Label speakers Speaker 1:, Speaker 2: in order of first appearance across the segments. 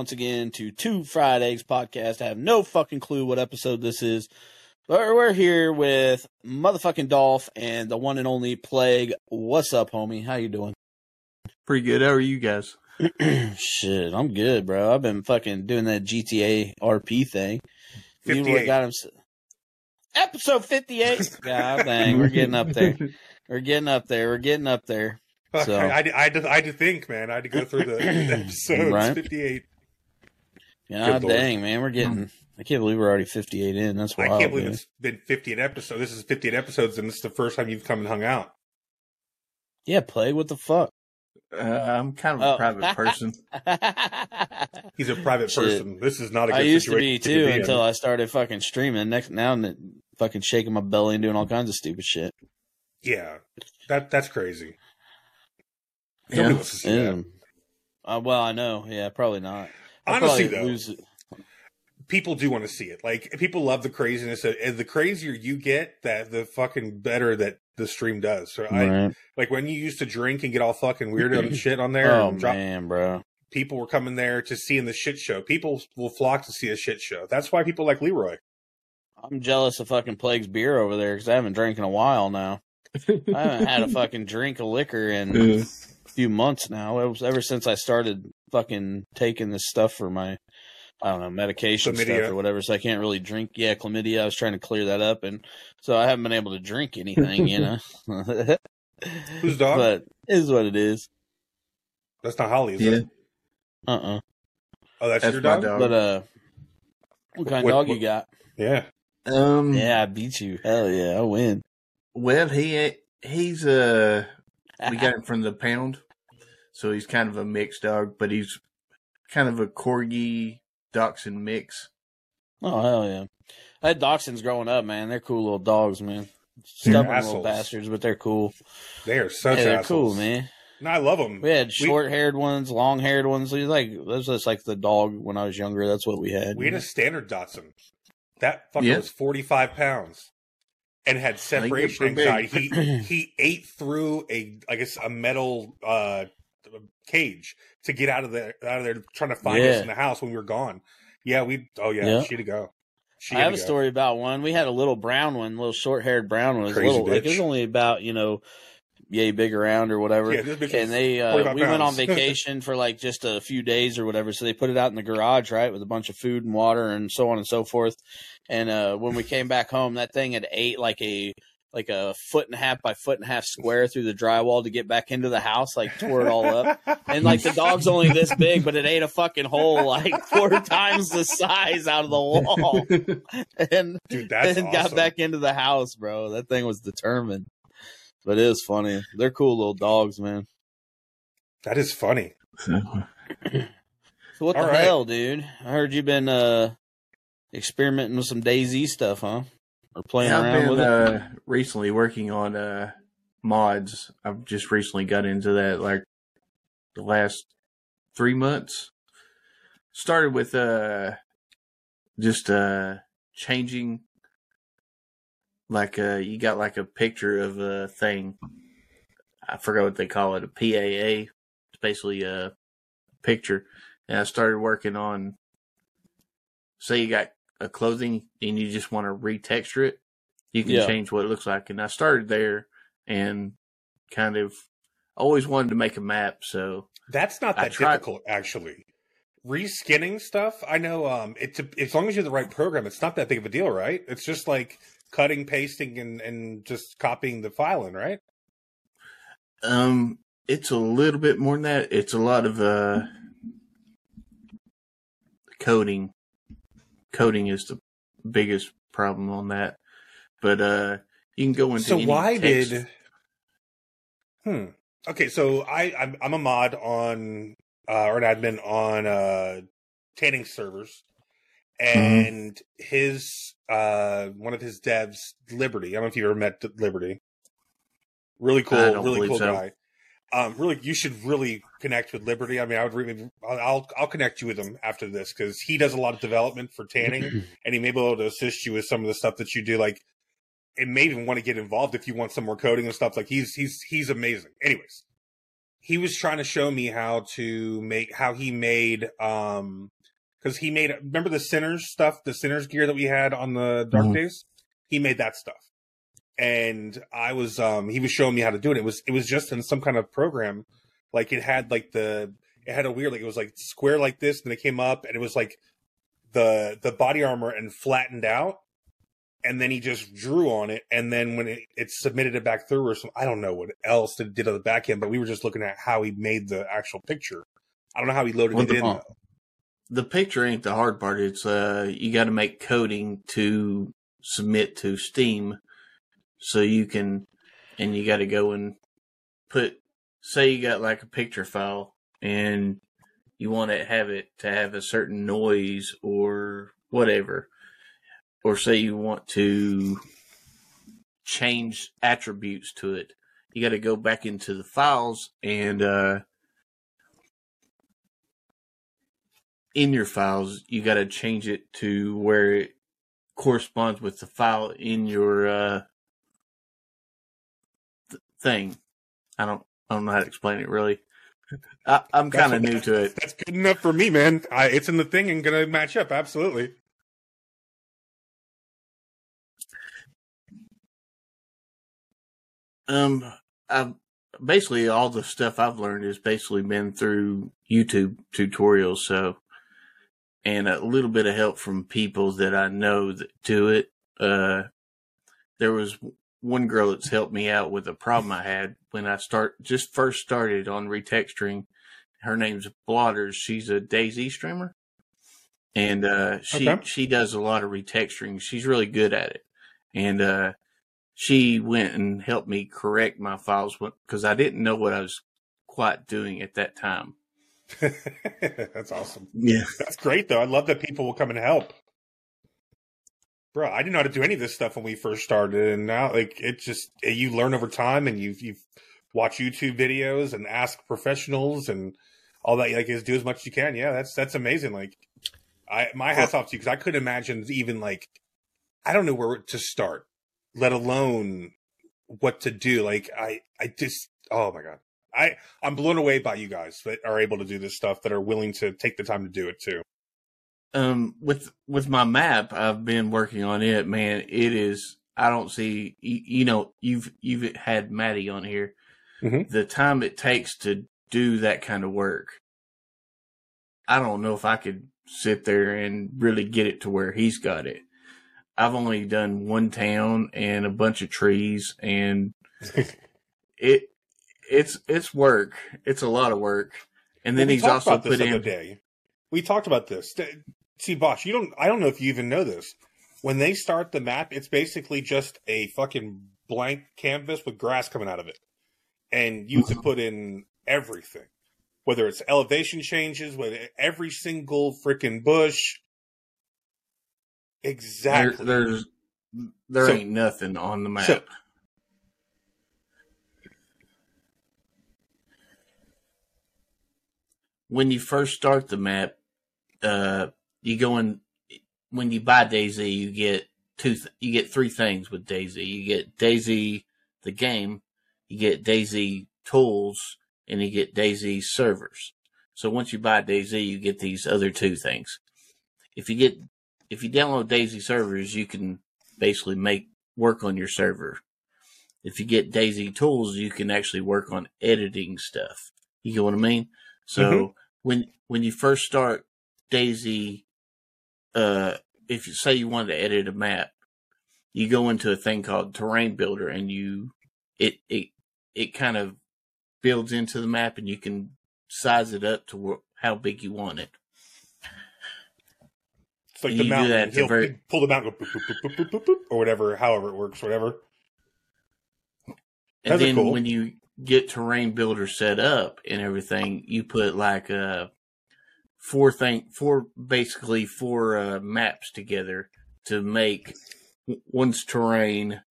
Speaker 1: back once again to Two Fried Eggs podcast. I have no fucking clue what episode this is. But we're here with motherfucking Dolph and the one and only Plague. What's up, homie? How you doing?
Speaker 2: Pretty good. How are you guys?
Speaker 1: Shit, I'm good, bro. I've been fucking doing that GTA RP thing. You know
Speaker 3: 58.
Speaker 1: got him Episode 58. God dang, we're getting up there. We're getting up there. We're getting up there. So-
Speaker 3: I, I, I, had to, I had to think, man. I had to go through the, the episodes.
Speaker 1: Right.
Speaker 3: 58.
Speaker 1: God dang, man. We're getting, I can't believe we're already 58 in. That's wild.
Speaker 3: I
Speaker 1: wild.
Speaker 3: can't believe
Speaker 1: dude.
Speaker 3: it's been 58 episodes. This is 58 episodes, and this is the first time you've come and hung out.
Speaker 1: Yeah, Plague, what the fuck?
Speaker 2: Uh, I'm kind of a
Speaker 1: Oh.
Speaker 2: private person.
Speaker 3: He's a private
Speaker 1: Shit.
Speaker 3: person. This is not a good
Speaker 1: I used to be too
Speaker 3: in.
Speaker 1: until I started fucking streaming. Next now, I'm fucking shaking my belly and doing all kinds of stupid shit.
Speaker 3: Yeah, that that's crazy.
Speaker 2: Yeah.
Speaker 3: Nobody wants to see that.
Speaker 1: Uh, well, I know. Yeah, probably not. I'll
Speaker 3: Honestly,
Speaker 1: probably
Speaker 3: though,
Speaker 1: lose
Speaker 3: people do want to see it. Like people love the craziness. And the crazier you get, that the fucking better that the stream does. So I like when you used to drink and get all fucking weird and shit on there.
Speaker 1: Oh
Speaker 3: drop,
Speaker 1: man, bro.
Speaker 3: people were coming there to see in the shit show. People will flock to see a shit show. That's why people like Leroy.
Speaker 1: I'm jealous of fucking Plague's beer over there because I haven't drank in a while now. I haven't had a fucking drink of liquor in a few months now. It was ever since I started fucking taking this stuff for my, I don't know, medication
Speaker 3: Chlamydia.
Speaker 1: stuff or whatever. So I can't really drink. Yeah, chlamydia. I was trying to clear that up, and so I haven't been able to drink anything. You know.
Speaker 3: Whose dog?
Speaker 1: But is what it is.
Speaker 3: That's not Holly, is
Speaker 2: Yeah.
Speaker 3: it?
Speaker 1: Uh uh
Speaker 3: Oh, that's,
Speaker 2: That's
Speaker 3: your dog?
Speaker 2: dog.
Speaker 1: But uh, what kind of dog
Speaker 3: what-
Speaker 1: you got?
Speaker 3: Yeah.
Speaker 2: Um.
Speaker 1: Yeah, I beat you. Hell yeah, I win.
Speaker 2: Well, he ain't- he's uh we got him from the pound, so he's kind of a mixed dog, but he's kind of a corgi dachshund mix.
Speaker 1: Oh hell yeah! I had dachshunds growing up, man. They're cool little dogs, man. Stubborn little bastards, but they're cool.
Speaker 3: They are such
Speaker 1: yeah, they're
Speaker 3: assholes.
Speaker 1: cool, man.
Speaker 3: No, I love them.
Speaker 1: We had short-haired ones, long-haired ones. It was like that was just like the dog when I was younger. That's what we had.
Speaker 3: We had a standard dachshund. That fucker
Speaker 2: Yeah.
Speaker 3: was 45 pounds and had separation anxiety. He, he ate through a, I guess, a metal uh, cage to get out of there, out of there, trying to find us in the house when we were gone. Yeah, we, oh yeah,
Speaker 1: Yeah.
Speaker 3: she to go. She
Speaker 1: I have a
Speaker 3: go.
Speaker 1: story about one. We had a little brown one, little short-haired brown one. It was
Speaker 3: Crazy
Speaker 1: little, like it was only about you know, yay big around or whatever.
Speaker 3: Yeah,
Speaker 1: and they uh,
Speaker 3: 45
Speaker 1: we went on vacation for like just a few days or whatever so they put it out in the garage right with a bunch of food and water and so on and so forth and uh when we came back home that thing had ate like a like a foot and a half by foot and a half square through the drywall to get back into the house like tore it all up and like the dog's only this big but it ate a fucking hole like four times the size out of the wall and
Speaker 3: Dude, that's
Speaker 1: and got back into the house bro that thing was determined but it was funny they're cool little dogs man
Speaker 3: That is funny.
Speaker 1: So what the
Speaker 3: All right.
Speaker 1: hell, dude? I heard you've been uh experimenting with some DayZ stuff, huh? Or playing
Speaker 2: I've
Speaker 1: around
Speaker 2: been
Speaker 1: with it.
Speaker 2: uh, recently working on uh mods. I've just recently got into that, like the last three months. Started with uh just uh changing like uh you got like a picture of a thing. I forgot what they call it, a PAA. It's basically a picture. And I started working on say you got a clothing and you just want to retexture it, you can
Speaker 1: Yeah.
Speaker 2: change what it looks like. And I started there and kind of always wanted to make a map, so
Speaker 3: That's not that
Speaker 2: tried-
Speaker 3: difficult, actually. Reskinning stuff, I know. Um, it's a, as long as you're the right program, it's not that big of a deal, right? It's just like cutting, pasting, and and just copying the file in, right?
Speaker 2: Um, it's a little bit more than that. It's a lot of uh coding. Coding is the biggest problem on that. But uh you can go into
Speaker 3: So why
Speaker 2: text-
Speaker 3: did? Hmm. Okay, so I I'm, I'm a mod on uh, or an admin on uh, tanning servers,
Speaker 2: Mm-hmm.
Speaker 3: and his uh one of his devs, Liberty. I don't know if you ever met Liberty. Really cool, really cool
Speaker 2: so.
Speaker 3: guy. Um, really, you should really connect with Liberty. I mean, I would really, I'll, I'll, connect you with him after this because he does a lot of development for tanning, and he may be able to assist you with some of the stuff that you do. Like, and may even want to get involved if you want some more coding and stuff. Like, he's he's he's amazing. Anyways, he was trying to show me how to make how he made um because he made remember the sinners stuff the sinners gear that we had on the dark
Speaker 2: Mhm.
Speaker 3: days he made that stuff and i was um he was showing me how to do it it was it was just in some kind of program like it had like the it had a weird like it was like square like this and it came up and it was like the the body armor and flattened out and then he just drew on it and then when it, it submitted it back through or some i don't know what else it did on the back end but we were just looking at how he made the actual picture i don't know how he loaded it in though.
Speaker 2: The picture ain't the hard part. It's uh, you got to make coding to submit to Steam, so you can, and you got to go and put. Say you got like a picture file, and you want to have it to have a certain noise or whatever, or say you want to change attributes to it. You got to go back into the files and uh, in your files, you got to change it to where it corresponds with the file in your uh, thing. I don't, I don't know how to explain it really. I, I'm kind of new to it.
Speaker 3: that's good enough for me man I, it's in the thing and gonna match up absolutely
Speaker 2: Um, I've basically all the stuff I've learned has basically been through YouTube tutorials. So, and a little bit of help from people that I know that do it. Uh, there was one girl that's helped me out with a problem I had when I start just first started on retexturing. Her name's Blotters. She's a DayZ streamer, and uh, she
Speaker 3: Okay.
Speaker 2: she does a lot of retexturing. She's really good at it, and uh, she went and helped me correct my files because I didn't know what I was quite doing at that time.
Speaker 3: that's awesome
Speaker 2: Yeah.
Speaker 3: That's great though. I love that people will come and help. Bro, I didn't know how to do any of this stuff when we first started, and now like it just you learn over time, and you you watch YouTube videos and ask professionals and all that. Like, is do as much as you can. Yeah, that's that's amazing. Like, I my hats off to you because I couldn't imagine even like I don't know where to start, let alone what to do. Like, I I just oh my god, I I'm blown away by you guys that are able to do this stuff that are willing to take the time to do it too.
Speaker 2: Um, with with my map, I've been working on it. Man, it is. I don't see. You, you know, you've you've had Maddie on here.
Speaker 3: Mhm.
Speaker 2: The time it takes to do that kind of work, I don't know if I could sit there and really get it to where he's got it. I've only done one town and a bunch of trees, and it it's it's work. It's a lot of work. And then
Speaker 3: Well, we
Speaker 2: he's also put
Speaker 3: the
Speaker 2: in.
Speaker 3: day. We talked about this. See, Bosch, you don't. I don't know if you even know this. When they start the map, it's basically just a fucking blank canvas with grass coming out of it, and you can put in everything, whether it's elevation changes, whether every single freaking bush.
Speaker 2: There,
Speaker 3: Exactly.
Speaker 2: there's there
Speaker 3: So-
Speaker 2: ain't nothing on the map.
Speaker 3: so-
Speaker 2: when you first start the map, uh, you go in. When you buy DayZ, you get two. Th- you get three things with DayZ. You get DayZ the game, you get DayZ tools, and you get DayZ servers. So once you buy DayZ, you get these other two things. If you get if you download DayZ servers, you can basically make work on your server. If you get DayZ tools, you can actually work on editing stuff. You get what I mean? So
Speaker 3: Mhm.
Speaker 2: when when you first start DayZ, uh, if you say you want to edit a map, you go into a thing called Terrain Builder, and you it it it kind of builds into the map, and you can size it up to wh- how big you want it.
Speaker 3: It's like
Speaker 2: You
Speaker 3: the
Speaker 2: do
Speaker 3: mountain.
Speaker 2: that
Speaker 3: He'll
Speaker 2: very-
Speaker 3: pull the mountain, go boop, boop, boop, boop, boop, or whatever, however it works, whatever.
Speaker 2: And
Speaker 3: Those
Speaker 2: then
Speaker 3: cool.
Speaker 2: when you get terrain builder set up and everything, you put like uh four thing four basically four uh, maps together to make one's terrain,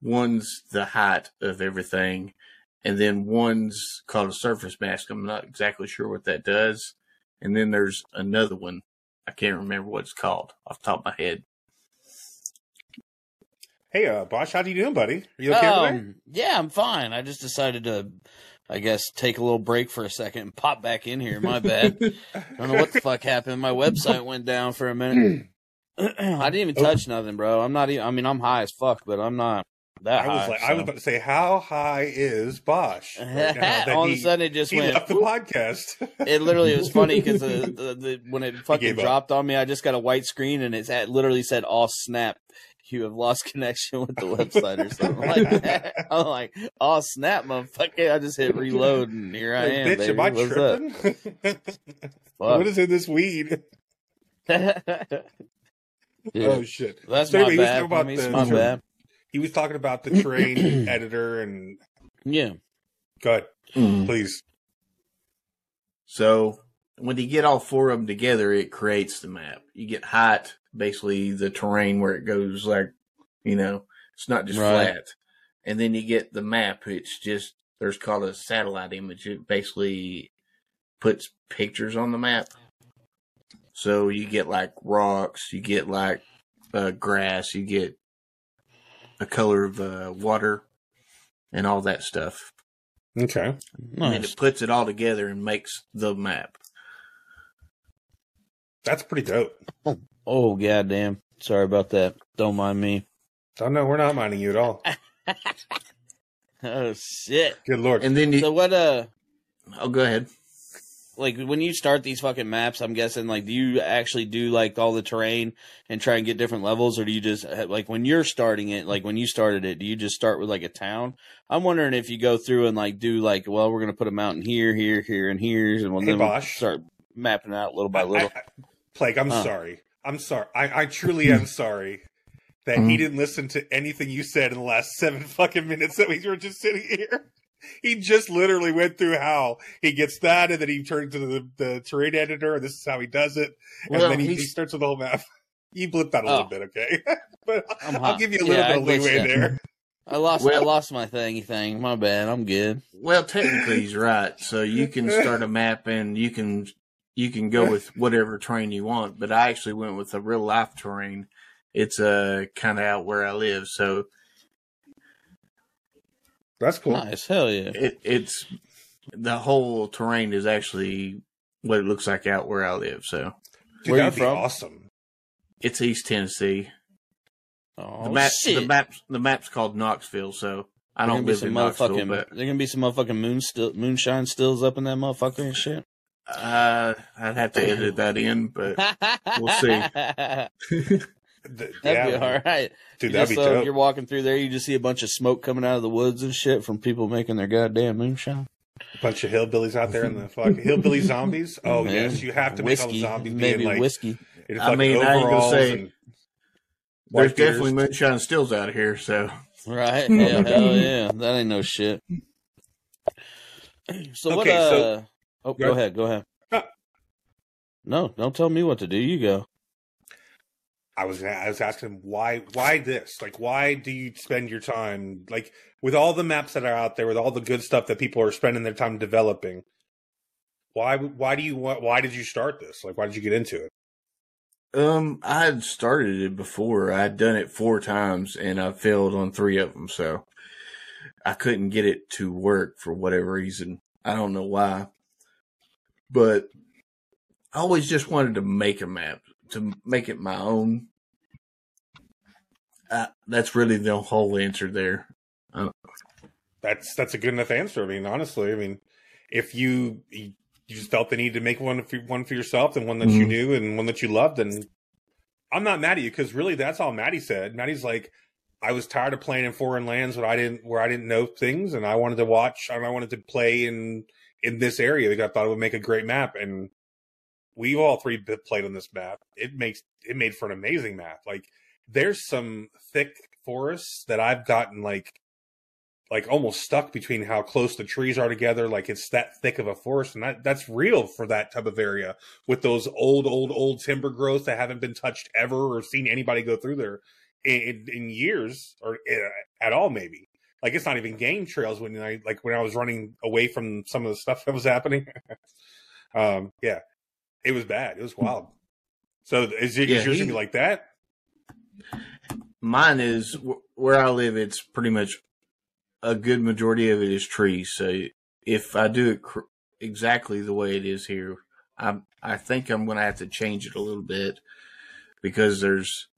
Speaker 2: one's the height of everything, and then one's called a surface mask. I'm not exactly sure what that does. And then there's another one. I can't remember what it's called off the top of my head.
Speaker 3: Hey, uh, Bosch, how you doing, buddy? Are you okay over there?
Speaker 1: Um, yeah, I'm fine. I just decided to, I guess, take a little break for a second and pop back in here. My bad. I don't know what the fuck happened. My website went down for a minute. Hmm. I didn't even oh. touch nothing, bro. I'm not even. I mean, I'm high as fuck, but I'm not that
Speaker 3: I was
Speaker 1: high.
Speaker 3: like,
Speaker 1: so.
Speaker 3: I was about to say, how high is Bosch? right
Speaker 1: All
Speaker 3: he,
Speaker 1: of a sudden, it just went.
Speaker 3: left the podcast.
Speaker 1: It literally was funny because when it fucking
Speaker 3: gave up.
Speaker 1: dropped on me, I just got a white screen and it literally said "all snap." You have lost connection with the website or something like that. I'm like, "Oh snap, motherfucker!" I just hit reload and here I
Speaker 3: Like,
Speaker 1: am.
Speaker 3: bitch,
Speaker 1: baby.
Speaker 3: am I
Speaker 1: What's
Speaker 3: tripping?
Speaker 1: Fuck.
Speaker 3: what is in this weed?
Speaker 1: Yeah.
Speaker 3: Oh shit!
Speaker 1: That's
Speaker 3: So
Speaker 1: my
Speaker 3: anyway, he was
Speaker 1: bad.
Speaker 3: talking about the-
Speaker 1: my bad.
Speaker 3: He was talking about the terrain editor, and
Speaker 1: Yeah.
Speaker 3: go ahead,
Speaker 2: Mm.
Speaker 3: please.
Speaker 2: So when you get all four of them together, it creates the map. You get height, basically the terrain where it goes like, you know, it's not just
Speaker 1: Right.
Speaker 2: flat. And then you get the map. It's just there's called a satellite image. It basically puts pictures on the map. So you get like rocks, you get like uh, grass, you get a color of uh, water, and all that stuff.
Speaker 3: Okay,
Speaker 2: And it puts it all together and makes the map.
Speaker 3: that's pretty dope.
Speaker 1: Oh goddamn. Sorry about that. Don't mind me.
Speaker 3: Oh no, we're not minding you at all.
Speaker 1: Oh shit.
Speaker 3: Good lord.
Speaker 2: And then you,
Speaker 1: So what? Uh.
Speaker 2: oh, go ahead.
Speaker 1: like when you start these fucking maps, I'm guessing like do you actually do like all the terrain and try and get different levels, or do you just like when you're starting it, like when you started it, do you just start with like a town? I'm wondering if you go through and like do like, well, we're gonna put a mountain here, here, here, and here, and
Speaker 3: Hey,
Speaker 1: then we'll
Speaker 3: Bosch.
Speaker 1: start mapping out little by little.
Speaker 3: I- I- Plague, I'm
Speaker 1: Huh.
Speaker 3: sorry. I'm sorry. I, I truly am sorry that he
Speaker 2: Mhm.
Speaker 3: didn't listen to anything you said in the last seven fucking minutes that we were just sitting here. He just literally went through how he gets that, and then he turned to the, the terrain editor, and this is how he does it, and
Speaker 2: Well,
Speaker 3: then he, he starts with the whole map. You blipped out a
Speaker 1: Oh.
Speaker 3: little bit, okay? but
Speaker 1: I'm
Speaker 3: I'll give you a little
Speaker 1: Yeah,
Speaker 3: bit of leeway
Speaker 1: out.
Speaker 3: there.
Speaker 1: I lost, I lost my thingy thing. My bad. I'm good.
Speaker 2: Well, technically, he's right. So you can start a map and you can you can go with whatever terrain you want. But I actually went with a real life terrain. It's uh kind of out where I live, so
Speaker 3: That's cool.
Speaker 1: Nice. Hell yeah.
Speaker 2: it, it's the whole terrain is actually what it looks like out where I live. So
Speaker 3: Dude,
Speaker 1: Where
Speaker 3: that
Speaker 1: you
Speaker 3: be
Speaker 1: from?
Speaker 3: awesome.
Speaker 2: it's East Tennessee.
Speaker 1: Oh
Speaker 2: The map
Speaker 1: shit.
Speaker 2: the map the map's called Knoxville. So I
Speaker 1: There
Speaker 2: don't
Speaker 1: gonna be
Speaker 2: live
Speaker 1: some
Speaker 2: in Knoxville,
Speaker 1: motherfucking.
Speaker 2: but
Speaker 1: There gonna be some motherfucking moon still, moonshine stills up in that motherfucker and shit.
Speaker 2: Uh, I'd have to edit that in. But We'll see.
Speaker 1: That'd
Speaker 3: Th-
Speaker 1: be
Speaker 3: yeah,
Speaker 1: all right.
Speaker 3: dude,
Speaker 1: You
Speaker 3: that'd
Speaker 1: just,
Speaker 3: be
Speaker 1: uh,
Speaker 3: dope.
Speaker 1: You're walking through there, you just see a bunch of smoke coming out of the woods and shit from people making their goddamn moonshine.
Speaker 3: A bunch of hillbillies out there in the fucking hillbilly zombies. Oh
Speaker 1: Man.
Speaker 3: yes, you have to make all the
Speaker 1: whiskey,
Speaker 3: zombies
Speaker 1: maybe
Speaker 3: being like
Speaker 1: whiskey.
Speaker 3: in
Speaker 2: I mean, I ain't gonna say- there's
Speaker 3: white beaters.
Speaker 2: definitely moonshine stills out here. So
Speaker 1: Right? Yeah, hell yeah. That ain't no shit. So what?
Speaker 3: Okay,
Speaker 1: Uh,
Speaker 3: so-
Speaker 1: oh,
Speaker 3: Go
Speaker 1: go ahead. Go ahead.
Speaker 3: No.
Speaker 1: No, don't tell me what to do. You go.
Speaker 3: I was I was asking why why this like why do you spend your time like with all the maps that are out there with all the good stuff that people are spending their time developing why why do you want why did you start this like why did you get into it
Speaker 2: Um, I had started it before. I'd done it four times and I failed on three of them. So I couldn't get it to work for whatever reason. I don't know why, but I always just wanted to make a map to make it my own. Uh, that's really the whole answer there.
Speaker 3: that's that's a good enough answer I mean honestly I mean if you you just felt the need to make one for one for yourself and one that you
Speaker 2: Mhm.
Speaker 3: knew and one that you loved and I'm not mad at you because really that's all Maddie said Maddie's like I was tired of playing in foreign lands where I didn't where I didn't know things, and I wanted to watch and I wanted to play in in this area because I thought it would make a great map. And we've all three played on this map. It makes it made for an amazing map. Like there's some thick forests that I've gotten like like almost stuck between how close the trees are together. Like it's that thick of a forest, and that that's real for that type of area with those old, old, old timber growths that haven't been touched ever or seen anybody go through there in, in years or uh, at all. Maybe like it's not even game trails when I like when I was running away from some of the stuff that was happening. um, yeah, it was bad. It was wild. So is, it,
Speaker 2: Yeah,
Speaker 3: is yours
Speaker 2: he-
Speaker 3: gonna be like that?
Speaker 2: mine is wh- where I live. It's pretty much a good majority of it is trees. So if I do it cr- exactly the way it is here, I I think I'm going to have to change it a little bit because there's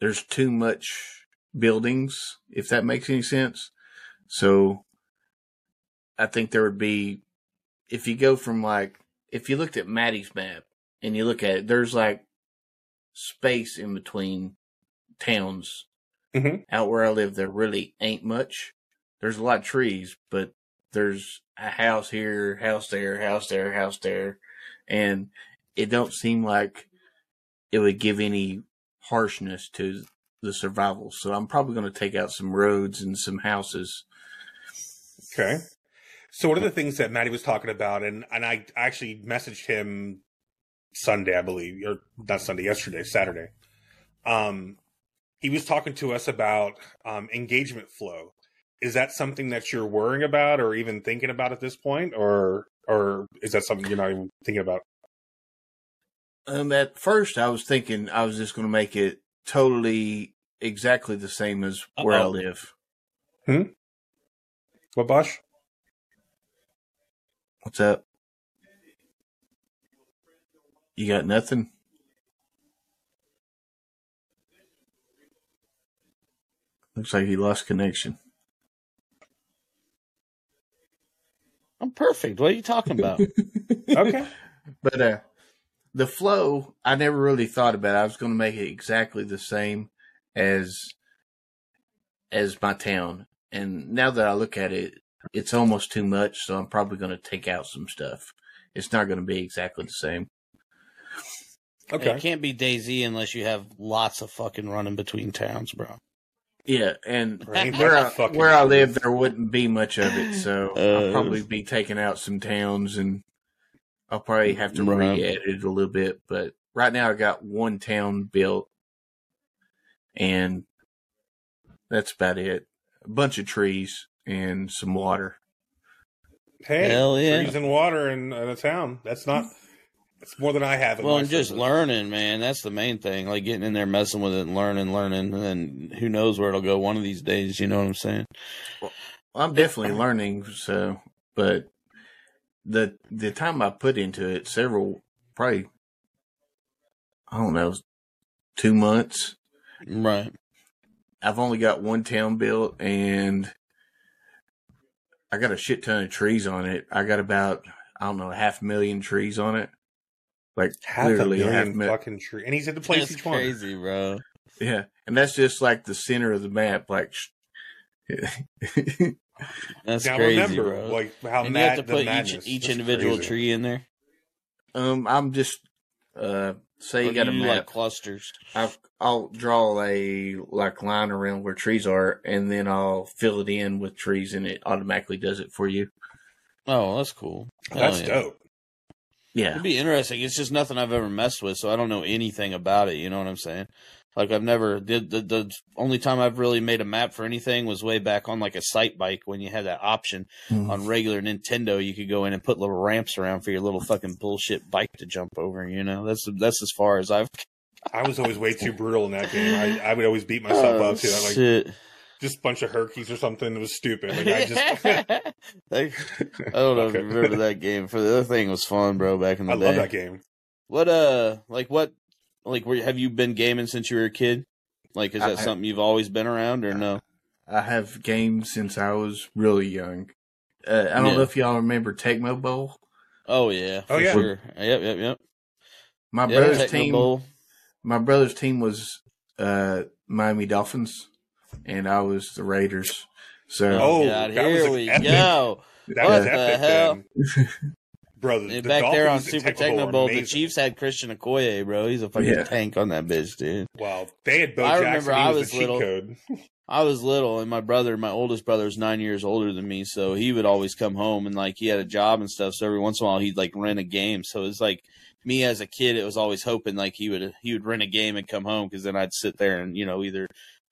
Speaker 2: there's too much buildings. If that makes any sense. So I think there would be if you go from like if you looked at Maddie's map and you look at it, there's like space in between towns.
Speaker 3: Mhm.
Speaker 2: Out where I live, there really ain't much. There's a lot of trees, but there's a house here, house there, house there, house there, and it don't seem like it would give any harshness to the survival. So I'm probably going to take out some roads and some houses.
Speaker 3: Okay. So one of the things that Maddie was talking about, and and I actually messaged him Sunday, I believe, or not Sunday, yesterday, Saturday. Um, he was talking to us about um, engagement flow. Is that something that you're worrying about, or even thinking about at this point, or or is that something you're not even thinking about?
Speaker 2: Um, at first, I was thinking I was just going to make it totally exactly the same as where I
Speaker 1: Uh-oh.
Speaker 2: live.
Speaker 3: What, Bosch?
Speaker 2: What's up? You got nothing? Looks like he lost connection.
Speaker 1: I'm perfect. What are you talking about?
Speaker 3: Okay.
Speaker 2: But uh the flow, I never really thought about. It. I was going to make it exactly the same as as my town. And now that I look at it, it's almost too much, so I'm probably going to take out some stuff. It's not going to be exactly the same.
Speaker 3: Okay.
Speaker 1: It can't be DayZ unless you have lots of fucking running between towns, bro.
Speaker 2: Yeah, and where I, where I live, there wouldn't be much of it, so I'll
Speaker 1: Uh,
Speaker 2: probably be taking out some towns, and I'll probably have to
Speaker 1: Right.
Speaker 2: re-edit it a little bit. But right now, I got one town built, and that's about it. A bunch of trees and some water.
Speaker 3: Hey,
Speaker 1: Hell yeah.
Speaker 3: trees and water in, in a town. That's not. It's more than I have. In
Speaker 1: Well,
Speaker 3: my
Speaker 1: and just learning, man. That's the main thing. Like getting in there, messing with it, and learning, learning, and who knows where it'll go one of these days. You know what I'm saying?
Speaker 2: Well, I'm definitely learning, so but the the time I put into it, several probably I don't know, two months.
Speaker 1: Right.
Speaker 2: I've only got one town built and I got a shit ton of trees on it. I got about I don't know, a half million trees on it. Like
Speaker 3: half
Speaker 2: literally a half
Speaker 3: million fucking tree, and he's at the place
Speaker 1: That's
Speaker 3: each one.
Speaker 1: crazy, bro.
Speaker 2: Yeah. And that's just like the center of the map, like
Speaker 1: That's
Speaker 3: Now
Speaker 1: crazy,
Speaker 3: remember,
Speaker 1: bro.
Speaker 3: like how
Speaker 1: and
Speaker 3: mad
Speaker 1: you have to put each each individual
Speaker 3: crazy.
Speaker 1: tree in there.
Speaker 2: um I'm just uh say you got
Speaker 1: do
Speaker 2: a map.
Speaker 1: like clusters.
Speaker 2: I'll, I'll draw a like line around where trees are, and then I'll fill it in with trees, and it automatically does it for you.
Speaker 1: Oh, that's cool. Hell
Speaker 3: That's
Speaker 1: yeah.
Speaker 3: dope.
Speaker 2: Yeah,
Speaker 1: It'd be interesting. It's just nothing I've ever messed with, so I don't know anything about it. You know what I'm saying? Like I've never did the the only time I've really made a map for anything was way back on like Excitebike when you had that option
Speaker 2: Mm.
Speaker 1: on regular Nintendo. You could go in and put little ramps around for your little fucking bullshit bike to jump over. You know, that's that's as far as I've.
Speaker 3: I was always way too brutal in that game. I, I would always beat myself
Speaker 1: Oh,
Speaker 3: up too. Like
Speaker 1: shit.
Speaker 3: just a bunch of herkies or something. It was stupid. Like I just.
Speaker 1: Like, I don't know if you remember that game. For the other thing was fun, bro. Back in the
Speaker 3: I
Speaker 1: day.
Speaker 3: love that game.
Speaker 1: What uh, like what, like were, have you been gaming since you were a kid? Like, is that
Speaker 2: I-
Speaker 1: something you've always been around, or no?
Speaker 2: I have gamed since I was really young. Uh, I don't
Speaker 1: Yeah.
Speaker 2: know if y'all remember Tecmo Bowl.
Speaker 1: Oh yeah,
Speaker 3: Oh,
Speaker 1: for
Speaker 3: yeah.
Speaker 1: sure. Yep, yep, yep.
Speaker 2: My
Speaker 1: Yeah,
Speaker 2: brother's
Speaker 1: Tecmo
Speaker 2: team.
Speaker 1: Bowl.
Speaker 2: My brother's team was uh, Miami Dolphins, and I was the Raiders. So
Speaker 3: Oh,
Speaker 1: God,
Speaker 3: that was
Speaker 1: here we
Speaker 3: epic-
Speaker 1: go.
Speaker 3: That
Speaker 1: What
Speaker 3: was
Speaker 1: the
Speaker 3: epic,
Speaker 1: hell?
Speaker 3: then. bro. The,
Speaker 1: And
Speaker 3: the
Speaker 1: back there on Super
Speaker 3: Bowl
Speaker 1: Tecmo
Speaker 3: are
Speaker 1: Bowl, the. Chiefs had Christian Okoye, bro. He's a fucking
Speaker 2: Yeah.
Speaker 1: tank on that bitch, dude.
Speaker 3: Wow, they had Bo
Speaker 1: I
Speaker 3: Jackson.
Speaker 1: remember I
Speaker 3: was,
Speaker 1: was
Speaker 3: the cheat
Speaker 1: little.
Speaker 3: code.
Speaker 1: I was little, and my brother, my oldest brother, is nine years older than me, so he would always come home and like he had a job and stuff. So every once in a while, he'd like rent a game. So it was like me as a kid, it was always hoping like he would he would rent a game and come home because then I'd sit there and you know either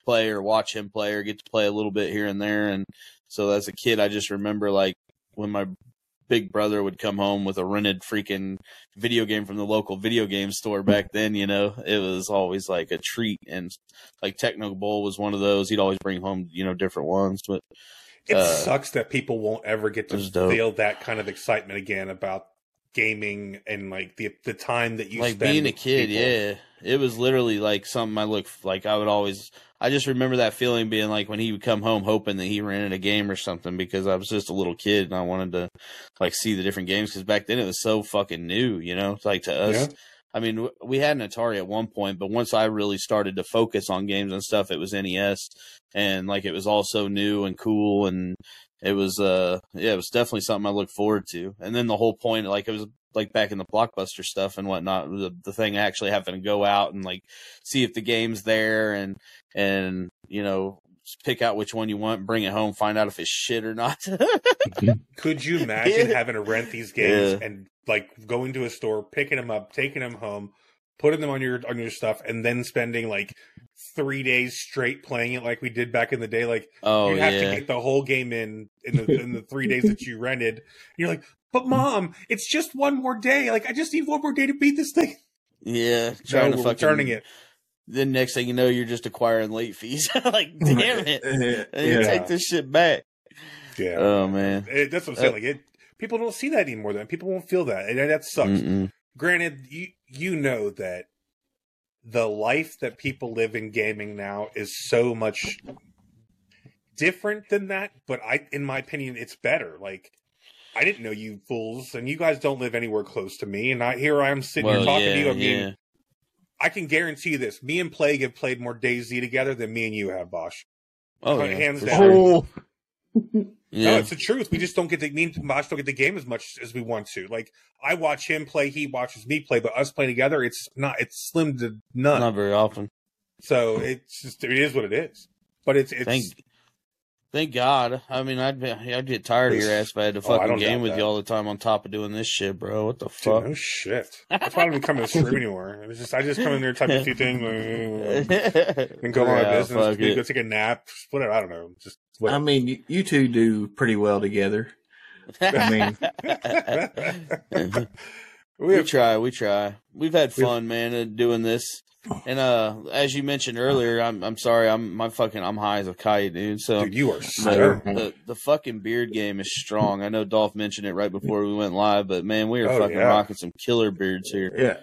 Speaker 1: play or watch him play or get to play a little bit here and there. And so as a kid, I just remember like when my big brother would come home with a rented freaking video game from the local video game store back then. You know, it was always like a treat, and like Tecmo Bowl was one of those. He'd always bring home you know different ones, but
Speaker 3: It
Speaker 1: Uh,
Speaker 3: sucks that people won't ever get to feel that kind of excitement again about gaming and like the the time that you
Speaker 1: like being a kid,
Speaker 3: people.
Speaker 1: yeah, it was literally like something I look like. I would always, I just remember that feeling being like when he would come home hoping that he rented a game or something because I was just a little kid and I wanted to like see the different games because back then it was so fucking new, you know, like to us.
Speaker 3: Yeah.
Speaker 1: I mean, we had an Atari at one point, but once I really started to focus on games and stuff, it was NES, and like it was all so new and cool, and it was, uh, yeah, it was definitely something I look forward to. And then the whole point, like it was like back in the blockbuster stuff and whatnot, the the thing actually having to go out and like see if the game's there and and you know pick out which one you want, bring it home, find out if it's shit or not.
Speaker 3: Could you imagine having to rent these games
Speaker 1: Yeah.
Speaker 3: and like going to a store, picking them up, taking them home, putting them on your on your stuff, and then spending like three days straight playing it like we did back in the day? Like
Speaker 1: oh
Speaker 3: you'd have
Speaker 1: yeah,
Speaker 3: to get the whole game in in the in the three days that you rented. And you're like, but mom, it's just one more day. Like I just need one more day to beat this thing.
Speaker 1: yeah,
Speaker 3: No,
Speaker 1: trying
Speaker 3: we're
Speaker 1: to fucking
Speaker 3: returning it.
Speaker 1: Then next thing you know, you're just acquiring late fees. like, damn it, and you take this shit back.
Speaker 3: Yeah.
Speaker 1: Oh man,
Speaker 3: It- that's what I'm saying.
Speaker 1: Uh,
Speaker 3: like it, people don't see that anymore. Then people won't feel that, and that sucks.
Speaker 1: Mm-mm.
Speaker 3: Granted, you you know that the life that people live in gaming now is so much different than that. But I, in my opinion, it's better. Like I didn't know you fools, and you guys don't live anywhere close to me, and I here I am sitting
Speaker 1: well,
Speaker 3: here talking
Speaker 1: yeah,
Speaker 3: to you. I mean,
Speaker 1: yeah.
Speaker 3: I can guarantee you this: me and Plague have played more DayZ together than me and you have, Bosch.
Speaker 1: Oh, yeah,
Speaker 3: hands down.
Speaker 1: sure.
Speaker 2: Oh.
Speaker 3: Oh, No,
Speaker 1: Yeah,
Speaker 3: it's the truth. We just don't get the me and don't get the game as much as we want to. Like I watch him play, he watches me play, but us playing together, it's not. It's slim to none.
Speaker 1: not very often.
Speaker 3: So it's just it is what it is. But it's it's
Speaker 1: Thank, thank God. I mean, I'd be, I'd get tired of your ass if I had to
Speaker 3: Oh,
Speaker 1: fucking
Speaker 3: don't
Speaker 1: game with
Speaker 3: that.
Speaker 1: you all the time on top of doing this shit, bro. What the
Speaker 3: dude,
Speaker 1: fuck?
Speaker 3: no shit. That's why I don't even come to the stream anymore. It's just I just come in there, type a few things, and go on my business. go take a nap. Whatever. I don't know. Just
Speaker 2: I mean, you, you two do pretty well together. I mean,
Speaker 3: we
Speaker 1: we try, we try. We've had fun, man, uh, doing this. And uh as you mentioned earlier, I'm I'm sorry, I'm my fucking I'm high as a kite, dude. So
Speaker 3: dude. You are
Speaker 1: the,
Speaker 3: so.
Speaker 1: the the fucking beard game is strong. I know Dolph mentioned it right before we went live, but man, we are
Speaker 3: Oh,
Speaker 1: fucking
Speaker 3: yeah.
Speaker 1: rocking some killer beards here.
Speaker 2: yeah.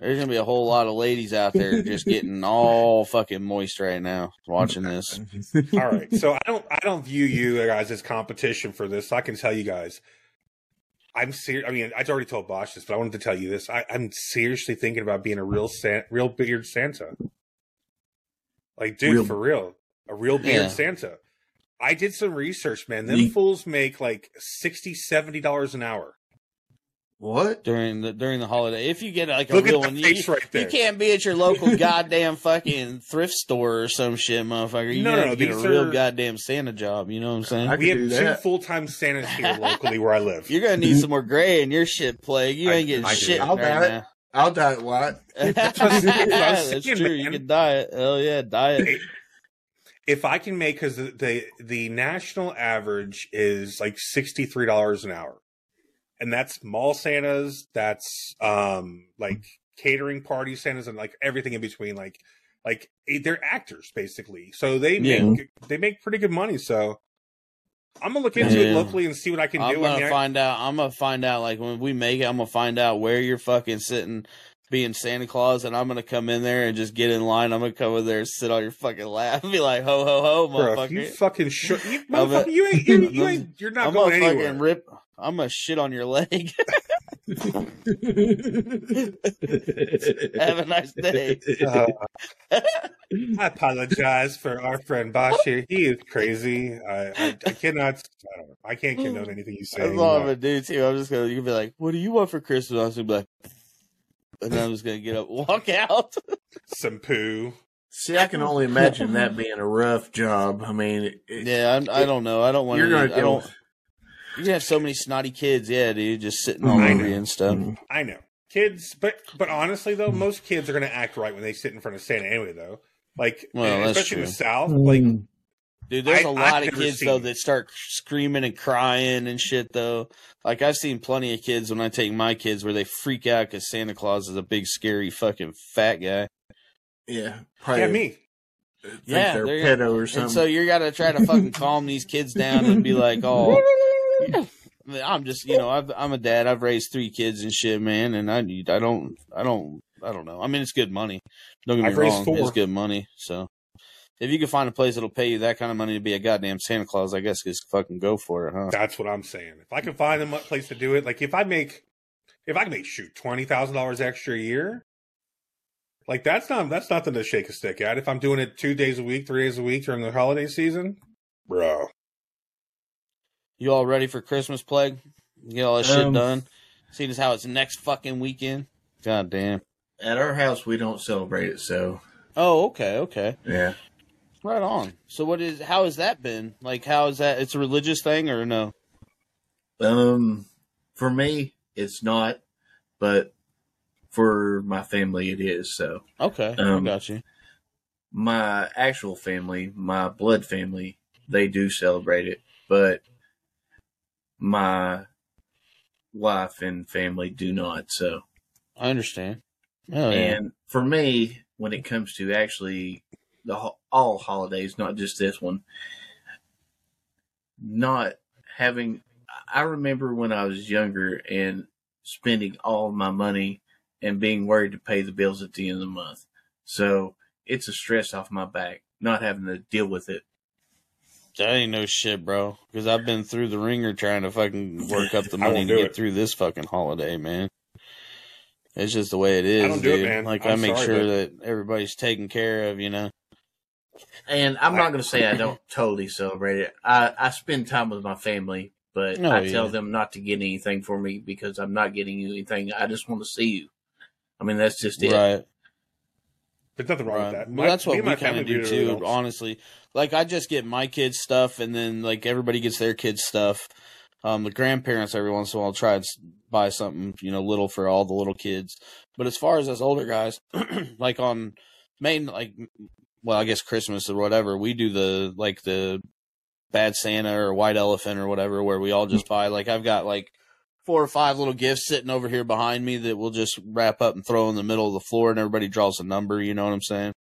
Speaker 1: There's gonna be a whole lot of ladies out there just getting all fucking moist right now watching this.
Speaker 3: All right. So I don't I don't view you guys as competition for this. I can tell you guys. I'm serious. I mean, I already told Bosch this, but I wanted to tell you this. I, I'm seriously thinking about being a real San, real beard Santa. Like, dude,
Speaker 2: Real-
Speaker 3: for real, a real beard
Speaker 1: Yeah.
Speaker 3: Santa. I did some research, man. Them
Speaker 2: You-
Speaker 3: fools make like 60 70 dollars an hour.
Speaker 2: What?
Speaker 1: during the during the holiday. If you get like a
Speaker 3: Look
Speaker 1: real one, you,
Speaker 3: right
Speaker 1: you can't be at your local goddamn fucking thrift store or some shit, motherfucker. You
Speaker 3: No,
Speaker 1: gotta
Speaker 3: no,
Speaker 1: get a
Speaker 3: these
Speaker 1: real
Speaker 3: are-
Speaker 1: goddamn Santa job. You know what I'm saying?
Speaker 2: I
Speaker 3: we have two full time Santas here locally where I live.
Speaker 1: You're gonna need some more gray in your shit plague. You
Speaker 3: I-
Speaker 1: ain't getting
Speaker 3: I do.
Speaker 1: shit
Speaker 2: I'll
Speaker 1: right
Speaker 2: buy it. I'll dye it white.
Speaker 3: That's what I was
Speaker 1: That's
Speaker 3: saying,
Speaker 1: true. You
Speaker 3: man.
Speaker 1: can diet. Hell yeah, diet.
Speaker 3: if I can make because the, the the national average is like sixty three dollars an hour, and that's mall Santas, that's um like catering party Santas, and like everything in between. Like like eh, they're actors basically, so they
Speaker 1: Yeah.
Speaker 3: make they make pretty good money. So I'm gonna look into it locally and see what I can
Speaker 1: I'm
Speaker 3: do. I
Speaker 1: gonna
Speaker 3: I-
Speaker 1: find out. I'm gonna find out. Like when we make it, I'm gonna find out where you're fucking sitting, being Santa Claus, and I'm gonna come in there and just get in line. I'm gonna come over there and sit on your fucking lap, and be like, "Ho ho ho,
Speaker 3: Bro, if you fucking shook, you, motherfucker, you ain't, you, you ain't, you're not
Speaker 1: I'm
Speaker 3: going anywhere.
Speaker 1: fucking rip. I'm gonna shit on your leg. Have a nice day.
Speaker 3: Uh, I apologize for our friend Bosch here. He is crazy. I, I, I cannot. I, don't. I can't condone anything you say.
Speaker 1: That's all I'm gonna do too. I'm just gonna. You can be like, "What do you want for Christmas?" I'm gonna be like, and then I'm just gonna get up, walk out.
Speaker 3: Some poo.
Speaker 2: See, I can only imagine that being a rough job. I mean, it,
Speaker 1: Yeah, I, I don't know. I don't want
Speaker 2: you're
Speaker 1: to.
Speaker 2: gonna
Speaker 1: I don't. You can have so many snotty kids, yeah, dude, just sitting mm-hmm. all
Speaker 3: I
Speaker 1: over
Speaker 3: know.
Speaker 1: you and stuff. Mm-hmm.
Speaker 3: I know kids, but but honestly though, mm-hmm. most kids are going to act right when they sit in front of Santa anyway. Though, like
Speaker 1: Well,
Speaker 3: especially in the. South, like
Speaker 1: Dude, there's
Speaker 3: I-
Speaker 1: a
Speaker 3: I've
Speaker 1: lot of
Speaker 3: never
Speaker 1: kids though that start screaming and crying and shit though. Like I've seen plenty of kids when I take my kids where they freak out because Santa Claus is a big scary fucking fat guy.
Speaker 2: Yeah, probably
Speaker 3: Yeah, me.
Speaker 2: think
Speaker 1: Yeah,
Speaker 2: they're
Speaker 1: they're-
Speaker 2: pedo or
Speaker 1: And
Speaker 2: something.
Speaker 1: so you got to try to fucking calm these kids down and be like, oh, I'm just, you know, I've, I'm a dad. I've raised three kids and shit, man, and I I don't, I don't, I don't know. I mean, it's good money. Don't get me
Speaker 3: I've
Speaker 1: wrong,
Speaker 3: four.
Speaker 1: it's good money. So if you can find a place that'll pay you that kind of money to be a goddamn Santa Claus, I guess just fucking go for it, huh?
Speaker 3: That's what I'm saying. If I can find a place to do it, like if I make, if I can make shoot twenty thousand dollars extra a year, like that's not that's nothing to shake a stick at. If I'm doing it two days a week, three days a week during the holiday season, bro.
Speaker 1: You all ready for Christmas plague? Get all that shit
Speaker 2: Um,
Speaker 1: done. Seeing as how it's next fucking weekend. God damn.
Speaker 2: At our house, we don't celebrate it, so
Speaker 1: Oh, okay, okay.
Speaker 2: yeah.
Speaker 1: Right on. So what is how has that been? Like how is that it's a religious thing or no?
Speaker 2: Um, for me, it's not, but for my family, it is. So
Speaker 1: Okay,
Speaker 2: Um,
Speaker 1: I got you.
Speaker 2: my actual family, my blood family, they do celebrate it, but my wife and family do not. So,
Speaker 1: I understand. Oh yeah.
Speaker 2: and for me, when it comes to actually the ho- all holidays, not just this one, not having. I remember when I was younger and spending all my money and being worried to pay the bills at the end of the month. So it's a stress off my back not having to deal with it.
Speaker 1: That ain't no shit, bro. Because I've been through the wringer trying to fucking work up the money to get
Speaker 3: it.
Speaker 1: through this fucking holiday, man. It's just the way it is,
Speaker 3: don't do it,
Speaker 1: dude.
Speaker 3: man.
Speaker 1: Like i
Speaker 3: I'm
Speaker 1: make
Speaker 3: sorry,
Speaker 1: sure
Speaker 3: but-
Speaker 1: that everybody's taken care of, you know.
Speaker 2: And I'm not going to say I don't totally celebrate it. I, I spend time with my family, but
Speaker 1: Oh,
Speaker 2: I tell
Speaker 1: yeah.
Speaker 2: them not to get anything for me because I'm not getting you anything. I just want to see you. I mean, that's just it.
Speaker 1: Right.
Speaker 3: There's nothing wrong
Speaker 1: Right.
Speaker 3: with that.
Speaker 1: Well,
Speaker 3: My-
Speaker 1: that's what we kind of do too.
Speaker 3: helps.
Speaker 1: Honestly, like I just get my kids stuff, and then like everybody gets their kids stuff. Um, the grandparents every once in a while try to s- buy something, you know, little for all the little kids. But as far as us older guys, like on main, like, well, I guess Christmas or whatever, we do the like the bad Santa or white elephant or whatever, where we all just buy. Like I've got like four or five little gifts sitting over here behind me that we'll just wrap up and throw in the middle of the floor, and everybody draws a number. You know what I'm saying?